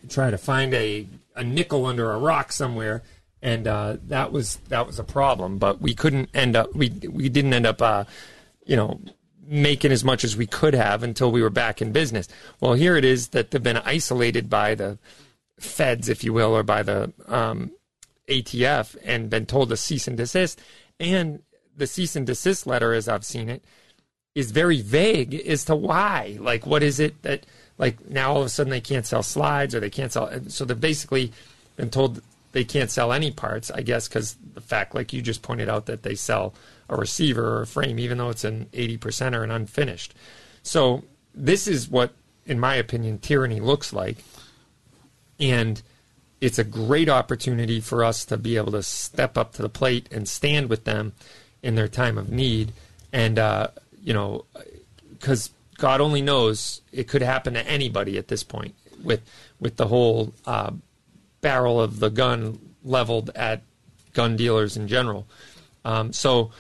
try to find a a nickel under a rock somewhere and uh, that was that was a problem. But we couldn't end up we we didn't end up uh, you know making as much as we could have until we were back in business. Well, here it is that they've been isolated by the feds, if you will, or by the um, ATF, and been told to cease and desist. And the cease and desist letter, as I've seen it, is very vague as to why. Like, what is it that like now all of a sudden they can't sell slides or they can't sell? So they've basically been told they can't sell any parts, I guess, because the fact, like you just pointed out, that they sell a receiver or a frame, even though it's an 80% or an unfinished. So this is what, in my opinion, tyranny looks like. And it's a great opportunity for us to be able to step up to the plate and stand with them in their time of need. And, uh, you know, because God only knows it could happen to anybody at this point with, with the whole uh, barrel of the gun leveled at gun dealers in general. Um, so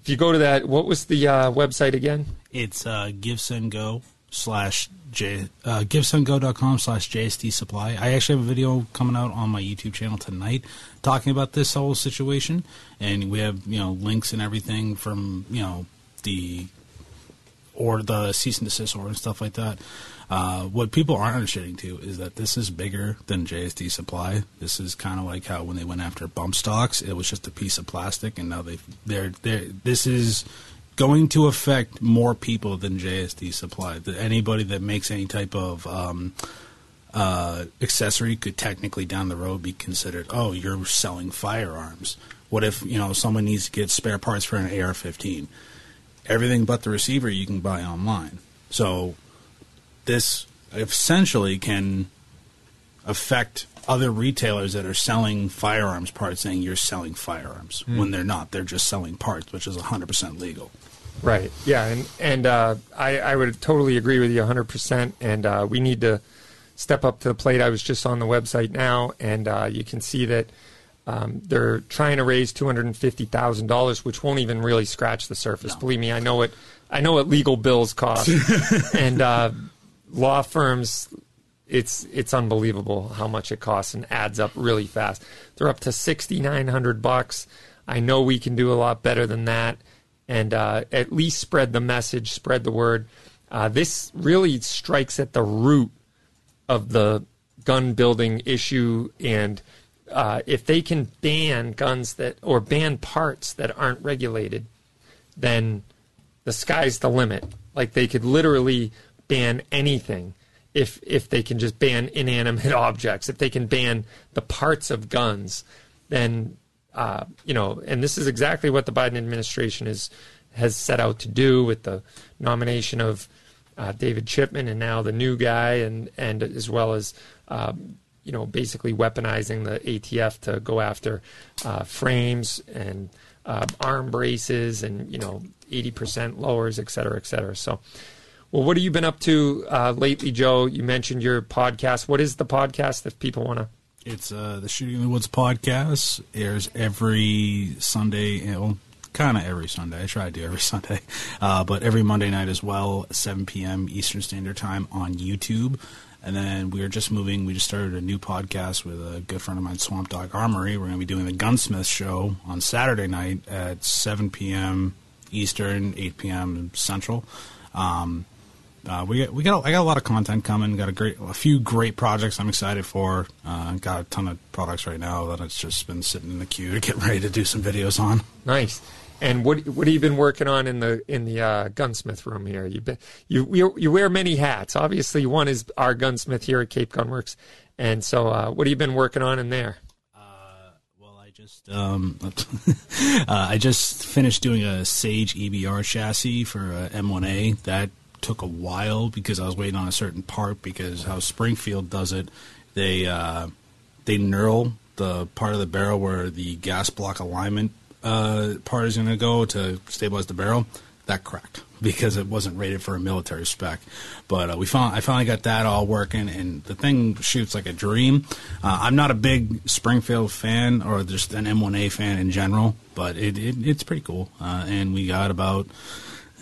if you go to that, what was the uh, website again? It's uh, go slash J uh, GiveSendGo.com slash JSD Supply. I actually have a video coming out on my YouTube channel tonight talking about this whole situation, and we have you know links and everything from you know the or the cease and desist order and stuff like that. Uh, what people aren't understanding too is that this is bigger than JSD Supply. This is kind of like how when they went after bump stocks, it was just a piece of plastic, and now they they're they're this is going to affect more people than JSD Supply. Anybody that makes any type of um, uh, accessory could technically down the road be considered, oh, you're selling firearms. What if you know someone needs to get spare parts for an AR-15? Everything but the receiver you can buy online. So this essentially can affect other retailers that are selling firearms parts saying you're selling firearms Mm. when they're not. They're just selling parts, which is 100% legal. Right. Yeah, and and uh, I I would totally agree with you 100. percent And uh, we need to step up to the plate. I was just on the website now, and uh, you can see that um, they're trying to raise two hundred and fifty thousand dollars, which won't even really scratch the surface. Believe me, I know what I know what legal bills cost, and uh, law firms. It's it's unbelievable how much it costs and adds up really fast. They're up to sixty nine hundred bucks. I know we can do a lot better than that, and uh, at least spread the message, spread the word. Uh, this really strikes at the root of the gun building issue, and uh, if they can ban guns that or ban parts that aren't regulated, then the sky's the limit. Like they could literally ban anything if if they can just ban inanimate objects. If they can ban the parts of guns, then uh, you know. And this is exactly what the Biden administration is has set out to do with the nomination of uh, David Chipman and now the new guy, and and as well as. Um, you know, basically weaponizing the ATF to go after uh, frames and uh, arm braces and, you know, 80% lowers, et cetera, et cetera. So, well, what have you been up to uh, lately, Joe? You mentioned your podcast. What is the podcast if people want to? It's uh, the Shooting in the Woods podcast. Airs every Sunday. Well, kind of every Sunday. I try to do every Sunday, uh, but every Monday night as well, 7 p.m. Eastern Standard Time on YouTube. And then we are just moving. We just started a new podcast with a good friend of mine, Swamp Dog Armory. We're going to be doing the Gunsmith Show on Saturday night at 7 p.m. Eastern, 8 p.m. Central. Um, uh, we got, we got I got a lot of content coming. Got a great a few great projects I'm excited for. Uh, got a ton of products right now that it's just been sitting in the queue to get ready to do some videos on. Nice. And what what have you been working on in the in the uh, gunsmith room here? You've been you, you you wear many hats. Obviously, one is our gunsmith here at Cape Gunworks. And so, uh, what have you been working on in there? Um, uh, I just finished doing a Sage EBR chassis for M1A That took a while because I was waiting on a certain part because how Springfield does it, they uh, they knurl the part of the barrel where the gas block alignment uh, part is going to go to stabilize the barrel. That cracked because it wasn't rated for a military spec. But uh, we found I finally got that all working, and the thing shoots like a dream. Uh, I'm not a big Springfield fan or just an M1A fan in general, but it, it it's pretty cool. Uh, and we got about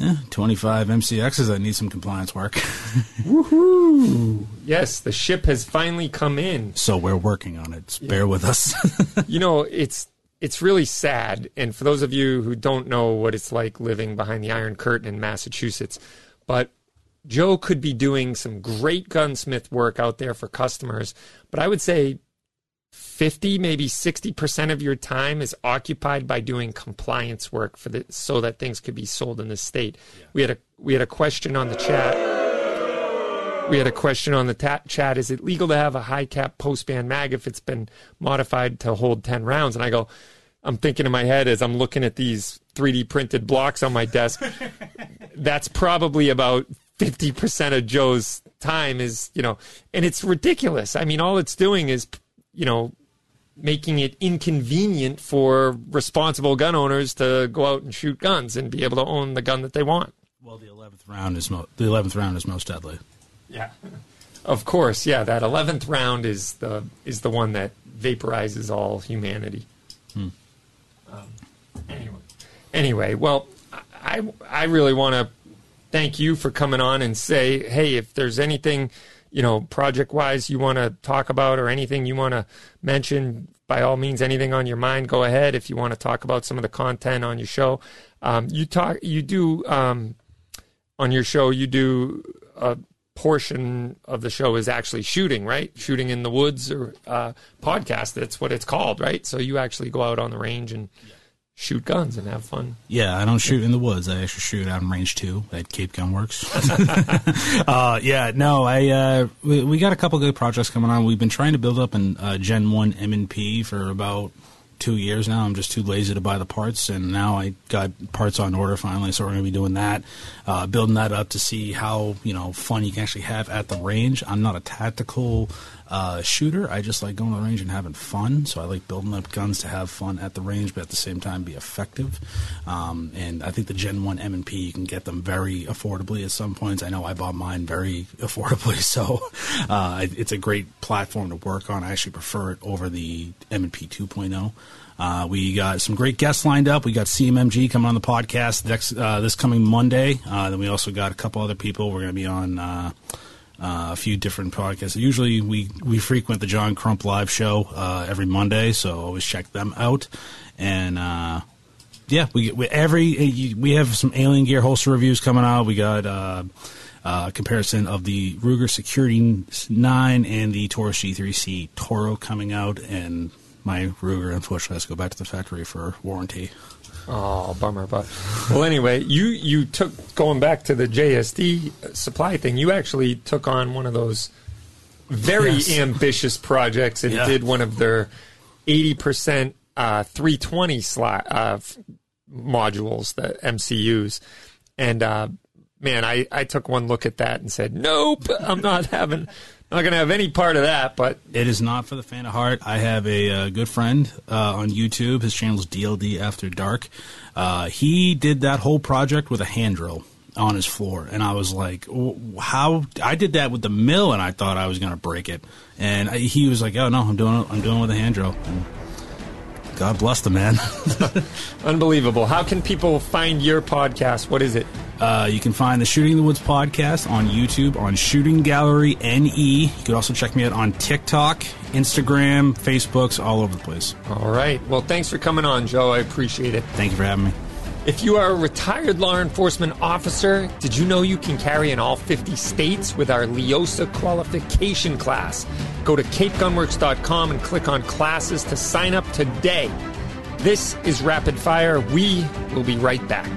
eh, 25 MCXs that need some compliance work. Woohoo! Yes, the ship has finally come in. So we're working on it. Bear with us. you know, it's it's really sad. And for those of you who don't know what it's like living behind the Iron Curtain in Massachusetts, but Joe could be doing some great gunsmith work out there for customers, but I would say 50, maybe 60% of your time is occupied by doing compliance work for the so that things could be sold in the state. We had a we had a question on the chat. We had a question on the ta- chat. Is it legal to have a high cap post band mag if it's been modified to hold 10 rounds? And I go, I'm thinking in my head as I'm looking at these 3D printed blocks on my desk. that's probably about 50% of Joe's time is, you know, and it's ridiculous. I mean, all it's doing is, you know, making it inconvenient for responsible gun owners to go out and shoot guns and be able to own the gun that they want. Well, the eleventh round is mo- the eleventh round is most deadly. Yeah, of course. Yeah, that eleventh round is the is the one that vaporizes all humanity. Hmm. Um, anyway, anyway, well, I I really want to thank you for coming on and say, hey, if there's anything you know project wise you want to talk about or anything you want to mention, by all means, anything on your mind, go ahead. If you want to talk about some of the content on your show, um, you talk you do um, on your show you do a portion of the show is actually shooting, right? Shooting in the woods or uh, podcast. That's what it's called, right? So you actually go out on the range and shoot guns and have fun. Yeah, I don't shoot in the woods. I actually shoot out in range two at Cape Gun Works. uh, yeah, no, I uh, we, we, got a couple good projects coming on. We've been trying to build up an uh, Gen One M and P for about two years now. I'm just too lazy to buy the parts, and now I got parts on order finally. So we're going to be doing that, uh, building that up to see how you know fun you can actually have at the range. I'm not a tactical uh, shooter. I just like going to the range and having fun. So I like building up guns to have fun at the range, but at the same time be effective. Um, and I think the Gen One M and P you can get them very affordably at some points. I know I bought mine very affordably, so uh, it's a great platform to work on. I actually prefer it over the M and P 2.0. Uh, we got some great guests lined up. We got CMMG coming on the podcast next uh, this coming Monday. Uh, then we also got a couple other people. We're going to be on uh, a few different podcasts. Usually, we we frequent the John Crump live show uh, every Monday, so always check them out. And uh, yeah, we, we every we have some Alien Gear holster reviews coming out. We got. Uh, uh, comparison of the Ruger Security 9 and the Taurus G3C Toro coming out, and my Ruger unfortunately has to go back to the factory for warranty. Oh, bummer. But well, anyway, you you took going back to the JSD supply thing. You actually took on one of those very yes. ambitious projects and yeah. did one of their eighty percent uh, 320 slot uh, modules, the MCUs, and uh, man, I I took one look at that and said, nope, I'm not having not going to have any part of that, but it is not for the fan of heart. I have a uh, good friend uh, on YouTube. His channel is DLD After Dark. Uh, he did that whole project with a hand drill on his floor, and I was like, "How?" I did that with the mill, and I thought I was going to break it. And I, he was like, "Oh no, I'm doing it. I'm doing it with a hand drill." And God bless the man. Unbelievable. How can people find your podcast? What is it? Uh, you can find the Shooting in the Woods podcast on YouTube on Shooting Gallery NE. You can also check me out on TikTok, Instagram, Facebooks, all over the place. All right. Well, thanks for coming on, Joe. I appreciate it. Thank you for having me. If you are a retired law enforcement officer, did you know you can carry in all 50 states with our LEOSA qualification class? Go to capegunworks.com and click on classes to sign up today. This is Rapid Fire. We will be right back.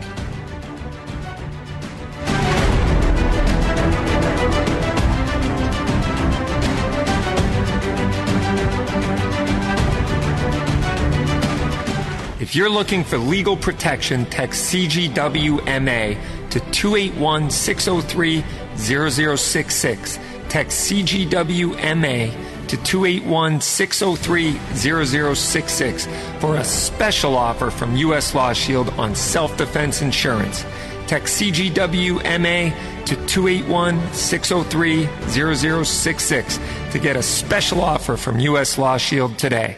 If you're looking for legal protection, text CGWMA to 281 603 0066. Text CGWMA to 281 603 0066 for a special offer from U.S. Law Shield on self defense insurance. Text CGWMA to 281 603 0066 to get a special offer from U.S. Law Shield today.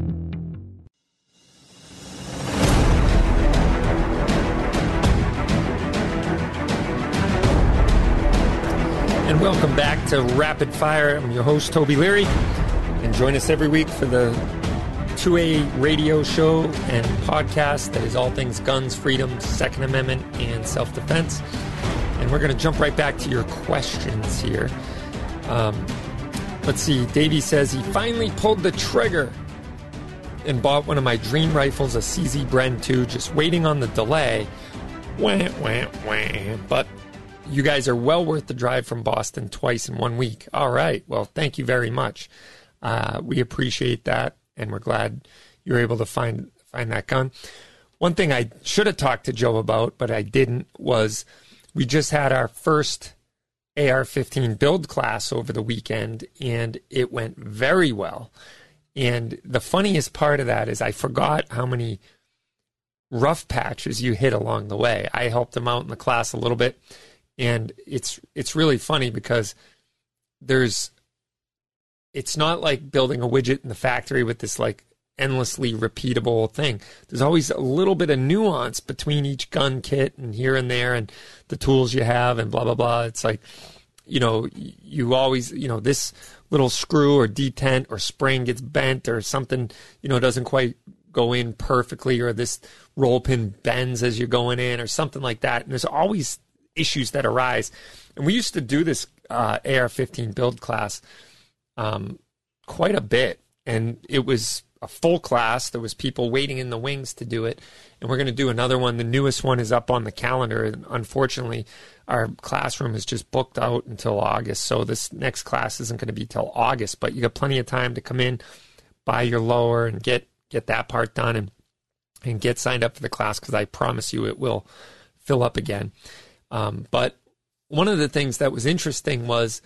And welcome back to Rapid Fire. I'm your host, Toby Leary, and join us every week for the 2A radio show and podcast that is all things guns, freedom, Second Amendment, and self defense. And we're going to jump right back to your questions here. Um, let's see. Davey says he finally pulled the trigger and bought one of my dream rifles, a CZ Bren 2, just waiting on the delay. Wah, wah, wah. But you guys are well worth the drive from Boston twice in one week. All right. Well, thank you very much. Uh, we appreciate that, and we're glad you're able to find find that gun. One thing I should have talked to Joe about, but I didn't, was we just had our first AR-15 build class over the weekend, and it went very well. And the funniest part of that is I forgot how many rough patches you hit along the way. I helped him out in the class a little bit, and it's it's really funny because there's it's not like building a widget in the factory with this like endlessly repeatable thing. There's always a little bit of nuance between each gun kit and here and there and the tools you have and blah blah blah. It's like you know, you always, you know, this little screw or detent or spring gets bent or something, you know, doesn't quite go in perfectly or this roll pin bends as you're going in or something like that. And there's always issues that arise. And we used to do this uh, AR-15 build class um, quite a bit, and it was a full class. There was people waiting in the wings to do it, and we're going to do another one. The newest one is up on the calendar. And unfortunately, our classroom is just booked out until August, so this next class isn't going to be till August. But you got plenty of time to come in, buy your lower, and get get that part done, and and get signed up for the class because I promise you it will fill up again. Um, but one of the things that was interesting was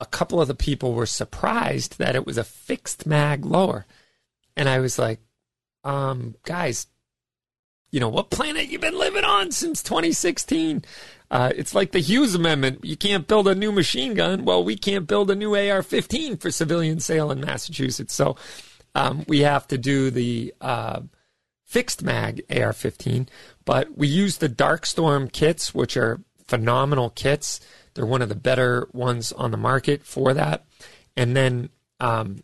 a couple of the people were surprised that it was a fixed mag lower. And I was like, um, guys, you know, what planet you've been living on since 2016? Uh, it's like the Hughes Amendment. You can't build a new machine gun. Well, we can't build a new AR 15 for civilian sale in Massachusetts. So um, we have to do the uh, fixed mag AR 15. But we use the Darkstorm kits, which are phenomenal kits. They're one of the better ones on the market for that. And then um,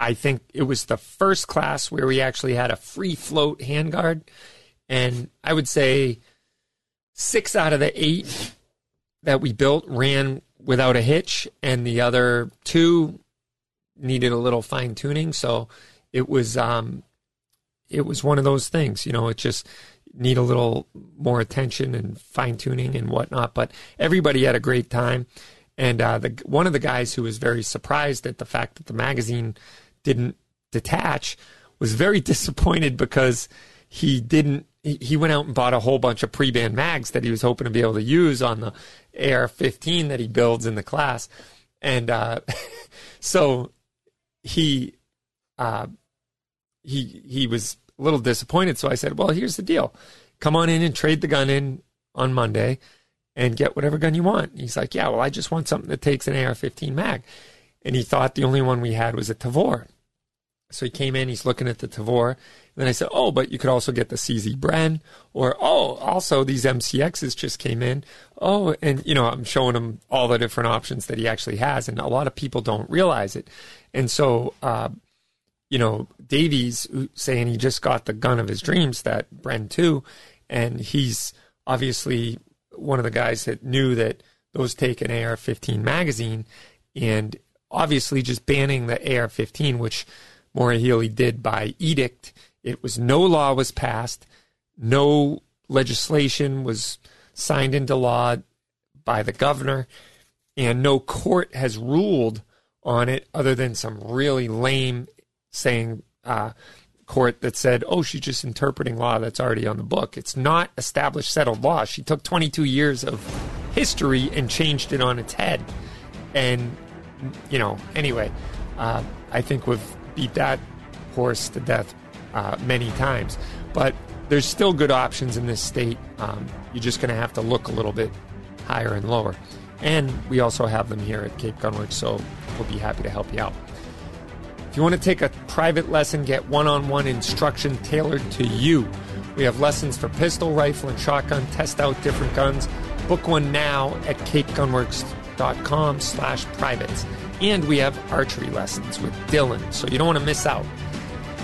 I think it was the first class where we actually had a free float handguard. And I would say six out of the eight that we built ran without a hitch, and the other two needed a little fine tuning. So it was um, it was one of those things, you know. It just need a little more attention and fine tuning and whatnot. But everybody had a great time. And uh, the, one of the guys who was very surprised at the fact that the magazine didn't detach was very disappointed because he didn't. He, he went out and bought a whole bunch of pre-ban mags that he was hoping to be able to use on the AR-15 that he builds in the class, and uh, so he uh, he he was a little disappointed. So I said, well, here's the deal. Come on in and trade the gun in on Monday and get whatever gun you want. He's like, yeah, well, I just want something that takes an AR-15 mag. And he thought the only one we had was a Tavor. So he came in, he's looking at the Tavor. And then I said, oh, but you could also get the CZ Bren. Or, oh, also these MCXs just came in. Oh, and, you know, I'm showing him all the different options that he actually has. And a lot of people don't realize it. And so, uh, you know, Davey's saying he just got the gun of his dreams, that Bren 2, and he's obviously one of the guys that knew that those take an AR 15 magazine, and obviously just banning the AR 15, which Maura Healey did by edict. It was no law was passed, no legislation was signed into law by the governor, and no court has ruled on it other than some really lame saying uh, court that said, "Oh, she's just interpreting law that's already on the book." It's not established, settled law. She took 22 years of history and changed it on its head. And you know, anyway, uh, I think we've beat that horse to death uh, many times. But there's still good options in this state. Um, you're just going to have to look a little bit higher and lower. And we also have them here at Cape Gunworks, so we'll be happy to help you out. If you want to take a private lesson, get one on one instruction tailored to you. We have lessons for pistol, rifle, and shotgun. Test out different guns. Book one now at capegunworks.com com slash privates. And we have archery lessons with Dylan, so you don't want to miss out.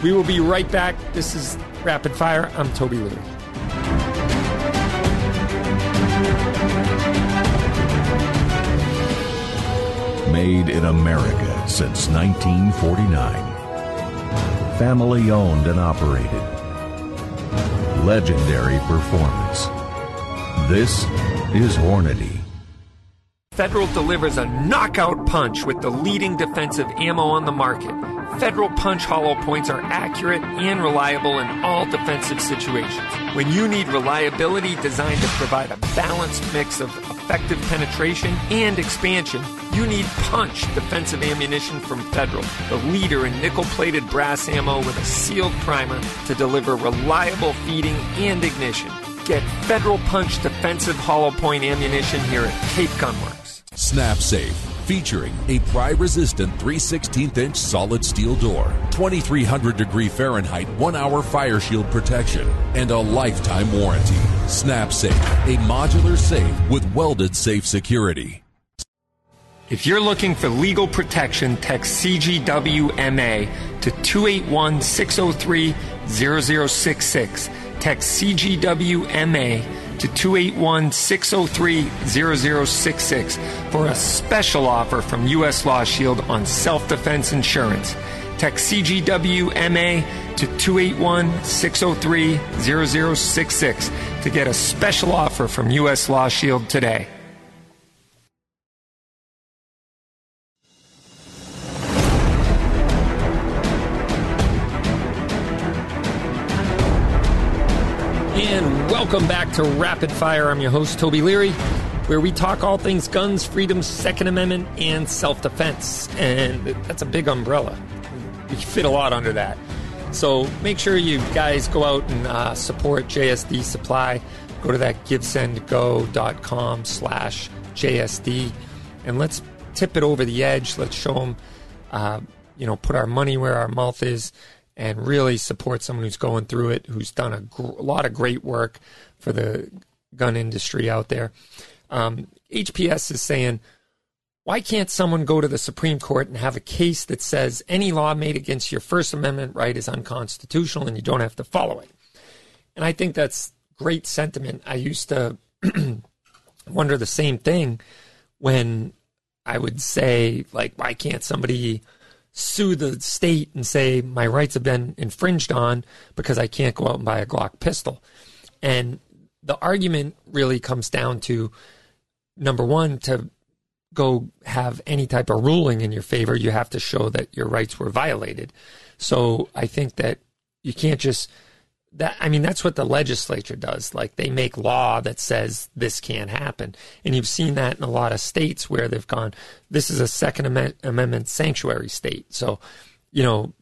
We will be right back. This is Rapid Fire. I'm Toby Leary. Made in America since 1949. Family owned and operated. Legendary performance. This is Hornady. Federal delivers a knockout punch with the leading defensive ammo on the market. Federal Punch hollow points are accurate and reliable in all defensive situations. When you need reliability designed to provide a balanced mix of effective penetration and expansion, you need Punch defensive ammunition from Federal, the leader in nickel plated brass ammo with a sealed primer to deliver reliable feeding and ignition. Get Federal Punch defensive hollow point ammunition here at Cape Gunworks. Snap Safe, featuring a pry resistant 3 16th inch solid steel door, 2300 degree Fahrenheit 1 hour fire shield protection, and a lifetime warranty. Snap Safe, a modular safe with welded safe security. If you're looking for legal protection, text CGWMA to 281 603 0066. Text CGWMA to 281 603 0066 for a special offer from U.S. Law Shield on self defense insurance. Text CGWMA to 281 603 0066 to get a special offer from U.S. Law Shield today. Welcome back to Rapid Fire. I'm your host, Toby Leary, where we talk all things guns, freedom, Second Amendment, and self defense. And that's a big umbrella. We fit a lot under that. So make sure you guys go out and uh, support JSD Supply. Go to that givesendgo.com slash JSD and let's tip it over the edge. Let's show them, uh, you know, put our money where our mouth is and really support someone who's going through it, who's done a, gr- a lot of great work for the gun industry out there. Um, HPS is saying, why can't someone go to the Supreme Court and have a case that says any law made against your First Amendment right is unconstitutional and you don't have to follow it? And I think that's great sentiment. I used to wonder the same thing when I would say, like, why can't somebody sue the state and say my rights have been infringed on because I can't go out and buy a Glock pistol? And the argument really comes down to number one, to go have any type of ruling in your favor, you have to show that your rights were violated. So I think that you can't just that I mean that's what the legislature does. Like they make law that says this can't happen, and you've seen that in a lot of states where they've gone. This is a Second Amendment sanctuary state, so you know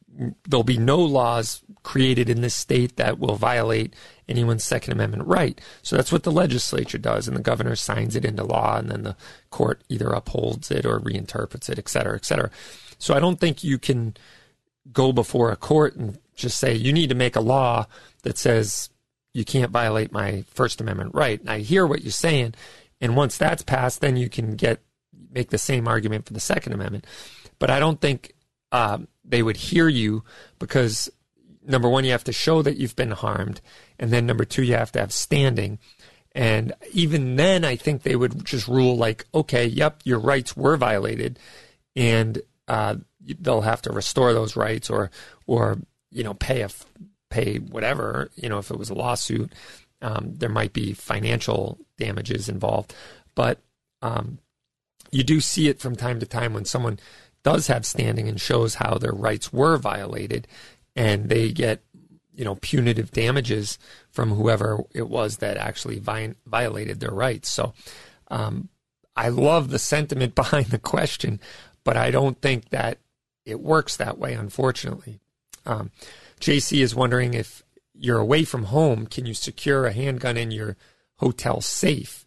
there'll be no laws created in this state that will violate anyone's Second Amendment right. So that's what the legislature does, and the governor signs it into law, and then the court either upholds it or reinterprets it, et cetera, et cetera. So I don't think you can go before a court and just say you need to make a law that says you can't violate my First Amendment right. And I hear what you're saying, and once that's passed, then you can get make the same argument for the Second Amendment. But I don't think um, they would hear you because number one, you have to show that you've been harmed, and then number two, you have to have standing. And even then, I think they would just rule like, okay, yep, your rights were violated, and uh, they'll have to restore those rights or or you know pay a pay whatever you know if it was a lawsuit um, there might be financial damages involved. But um, you do see it from time to time when someone does have standing and shows how their rights were violated and they get you know punitive damages from whoever it was that actually vi- violated their rights. So um, i love the sentiment behind the question but i don't think that it works that way unfortunately um, JC is wondering if you're away from home, can you secure a handgun in your hotel safe?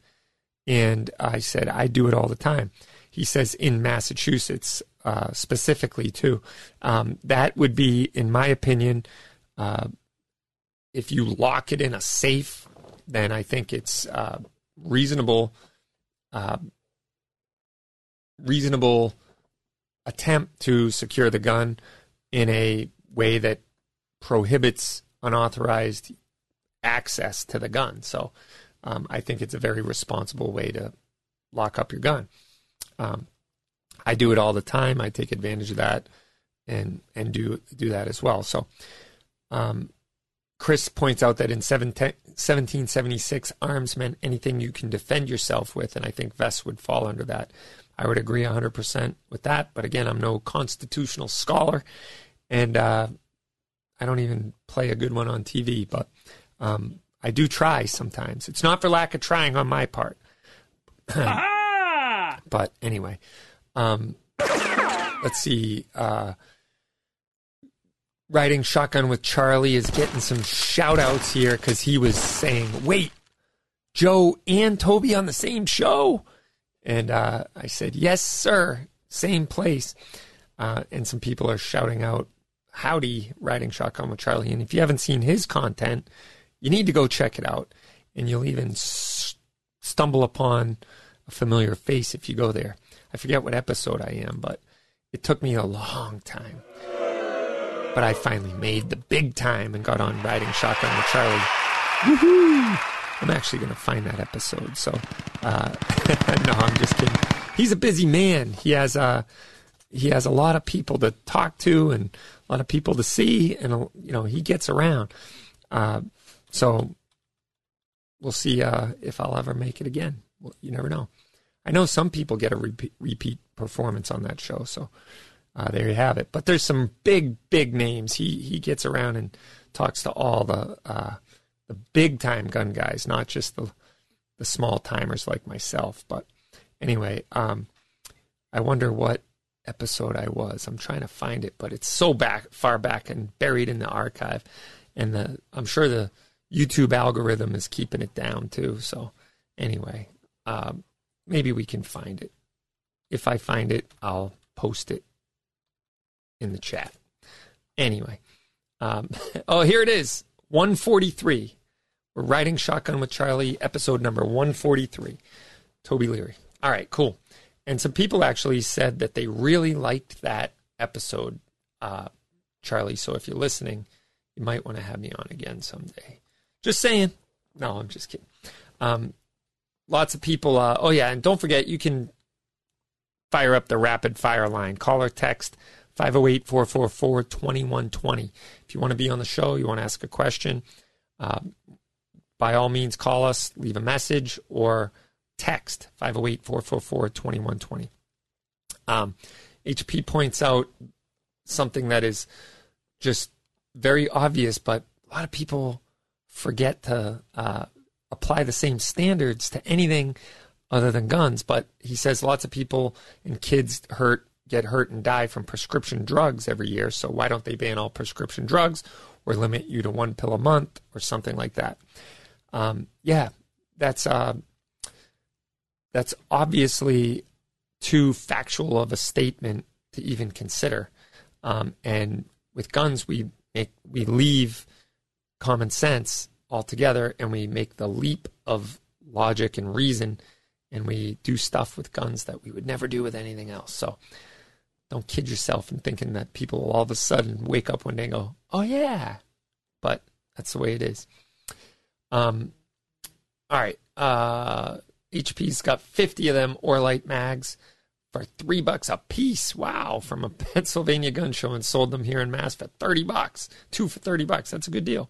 And I said, I do it all the time. He says, in Massachusetts uh, specifically, too. Um, that would be, in my opinion, uh, if you lock it in a safe, then I think it's uh, reasonable uh, reasonable attempt to secure the gun in a way that prohibits unauthorized access to the gun. So um, I think it's a very responsible way to lock up your gun. Um, I do it all the time. I take advantage of that and and do do that as well. So um, Chris points out that in 1776, arms meant anything you can defend yourself with, and I think vests would fall under that. I would agree 100% with that, but again, I'm no constitutional scholar, and uh, I don't even play a good one on TV, but um, I do try sometimes. It's not for lack of trying on my part. but anyway, um, let's see. Uh, riding shotgun with Charlie is getting some shout outs here because he was saying, wait, Joe and Toby on the same show? And uh, I said, yes, sir, same place. Uh, and some people are shouting out, howdy, riding shotgun with Charlie. And if you haven't seen his content, you need to go check it out. And you'll even stumble upon a familiar face if you go there. I forget what episode I am, but it took me a long time but I finally made the big time and got on riding shotgun with Charlie. Woohoo! I'm actually going to find that episode. So, uh, no, I'm just kidding. He's a busy man. He has uh, he has a lot of people to talk to and a lot of people to see, and you know he gets around. Uh, so we'll see uh, if I'll ever make it again. Well, you never know. I know some people get a repeat, repeat performance on that show, so uh, there you have it. But there's some big, big names. He he gets around and talks to all the uh, the big time gun guys, not just the the small timers like myself. But anyway, um, I wonder what episode I was. I'm trying to find it, but it's so back far back and buried in the archive. And the I'm sure the YouTube algorithm is keeping it down too. So anyway, um, maybe we can find it. If I find it, I'll post it in the chat. Anyway, um, oh, here it is 143. We're riding shotgun with Charlie, episode number 143. Toby Leary. All right, cool. And some people actually said that they really liked that episode, uh, Charlie. So if you're listening, you might want to have me on again someday. Just saying. No, I'm just kidding. Um, lots of people. Uh, oh, yeah. And don't forget, you can fire up the rapid fire line. Call or text 508 444 2120. If you want to be on the show, you want to ask a question, uh, by all means, call us, leave a message, or text 508 444 2120. Um, HP points out something that is just very obvious, but a lot of people forget to uh, apply the same standards to anything other than guns. But he says lots of people and kids hurt get hurt and die from prescription drugs every year. So why don't they ban all prescription drugs or limit you to one pill a month or something like that? Um, yeah, that's uh, that's obviously too factual of a statement to even consider. Um, and with guns, we make we leave common sense altogether, and we make the leap of logic and reason, and we do stuff with guns that we would never do with anything else. So don't kid yourself in thinking that people will all of a sudden wake up one day and go, "Oh yeah," but that's the way it is. Um, all right. Uh, HP's got 50 of them Orlite mags for three bucks a piece. Wow, from a Pennsylvania gun show and sold them here in Mass for 30 bucks. Two for 30 bucks. That's a good deal.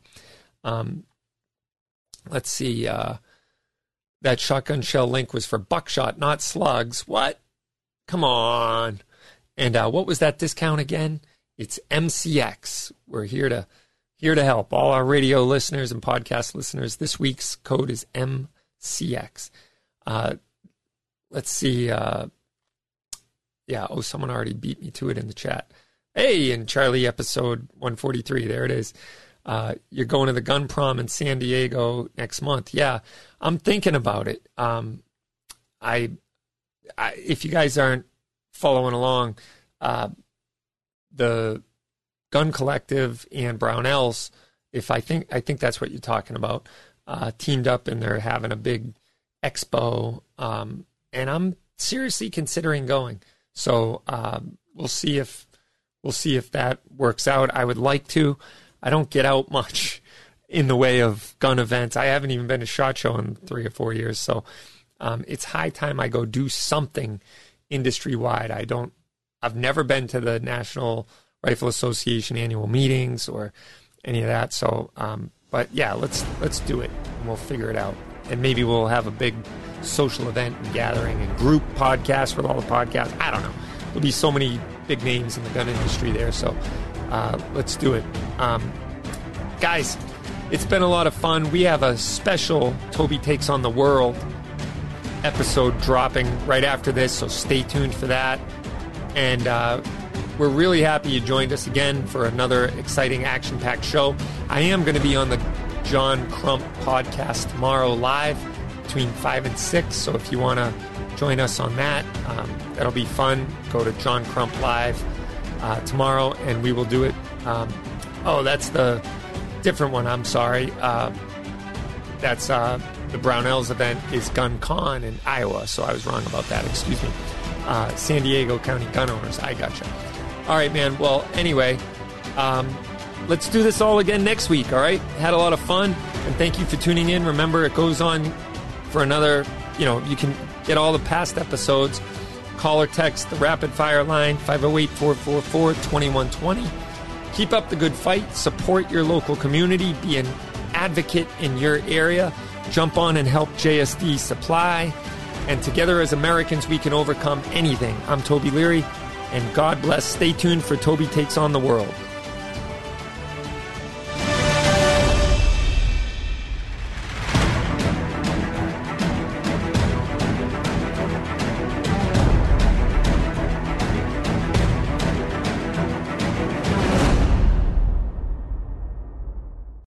Um, let's see. Uh, that shotgun shell link was for buckshot, not slugs. What? Come on. And uh, what was that discount again? It's MCX. We're here to here to help all our radio listeners and podcast listeners. This week's code is MCX. Uh, let's see. Uh, yeah. Oh, someone already beat me to it in the chat. Hey, in Charlie episode 143, there it is. Uh, you're going to the gun prom in San Diego next month. Yeah, I'm thinking about it. Um, I, I, if you guys aren't following along, uh, the Gun Collective and Brownells, if I think I think that's what you're talking about, uh, teamed up and they're having a big expo. Um, and I'm seriously considering going. So um, we'll see if we'll see if that works out. I would like to. I don't get out much in the way of gun events. I haven't even been to shot show in three or four years. So um, it's high time I go do something industry wide. I don't. I've never been to the National Rifle Association annual meetings or any of that. So, um, but yeah, let's let's do it and we'll figure it out. And maybe we'll have a big social event and gathering and group podcast with all the podcasts. I don't know. There'll be so many big names in the gun industry there. So uh, let's do it. Um, guys, it's been a lot of fun. We have a special Toby Takes on the World episode dropping right after this, so stay tuned for that. And uh, we're really happy you joined us again for another exciting action packed show. I am going to be on the John Crump podcast tomorrow live between 5 and 6. So if you want to join us on that, um, that'll be fun. Go to John Crump Live uh, tomorrow and we will do it. Um, oh, that's the different one. I'm sorry. Uh, that's uh, the Brownells event is Gun Con in Iowa. So I was wrong about that. Excuse me. Uh, San Diego County Gun Owners. I gotcha. All right, man. Well, anyway, um, let's do this all again next week. All right. Had a lot of fun, and thank you for tuning in. Remember, it goes on for another. You know, you can get all the past episodes. Call or text the rapid fire line 508 444 2120. Keep up the good fight. Support your local community. Be an advocate in your area. Jump on and help JSD supply. And together as Americans, we can overcome anything. I'm Toby Leary, and God bless. Stay tuned for Toby Takes on the World.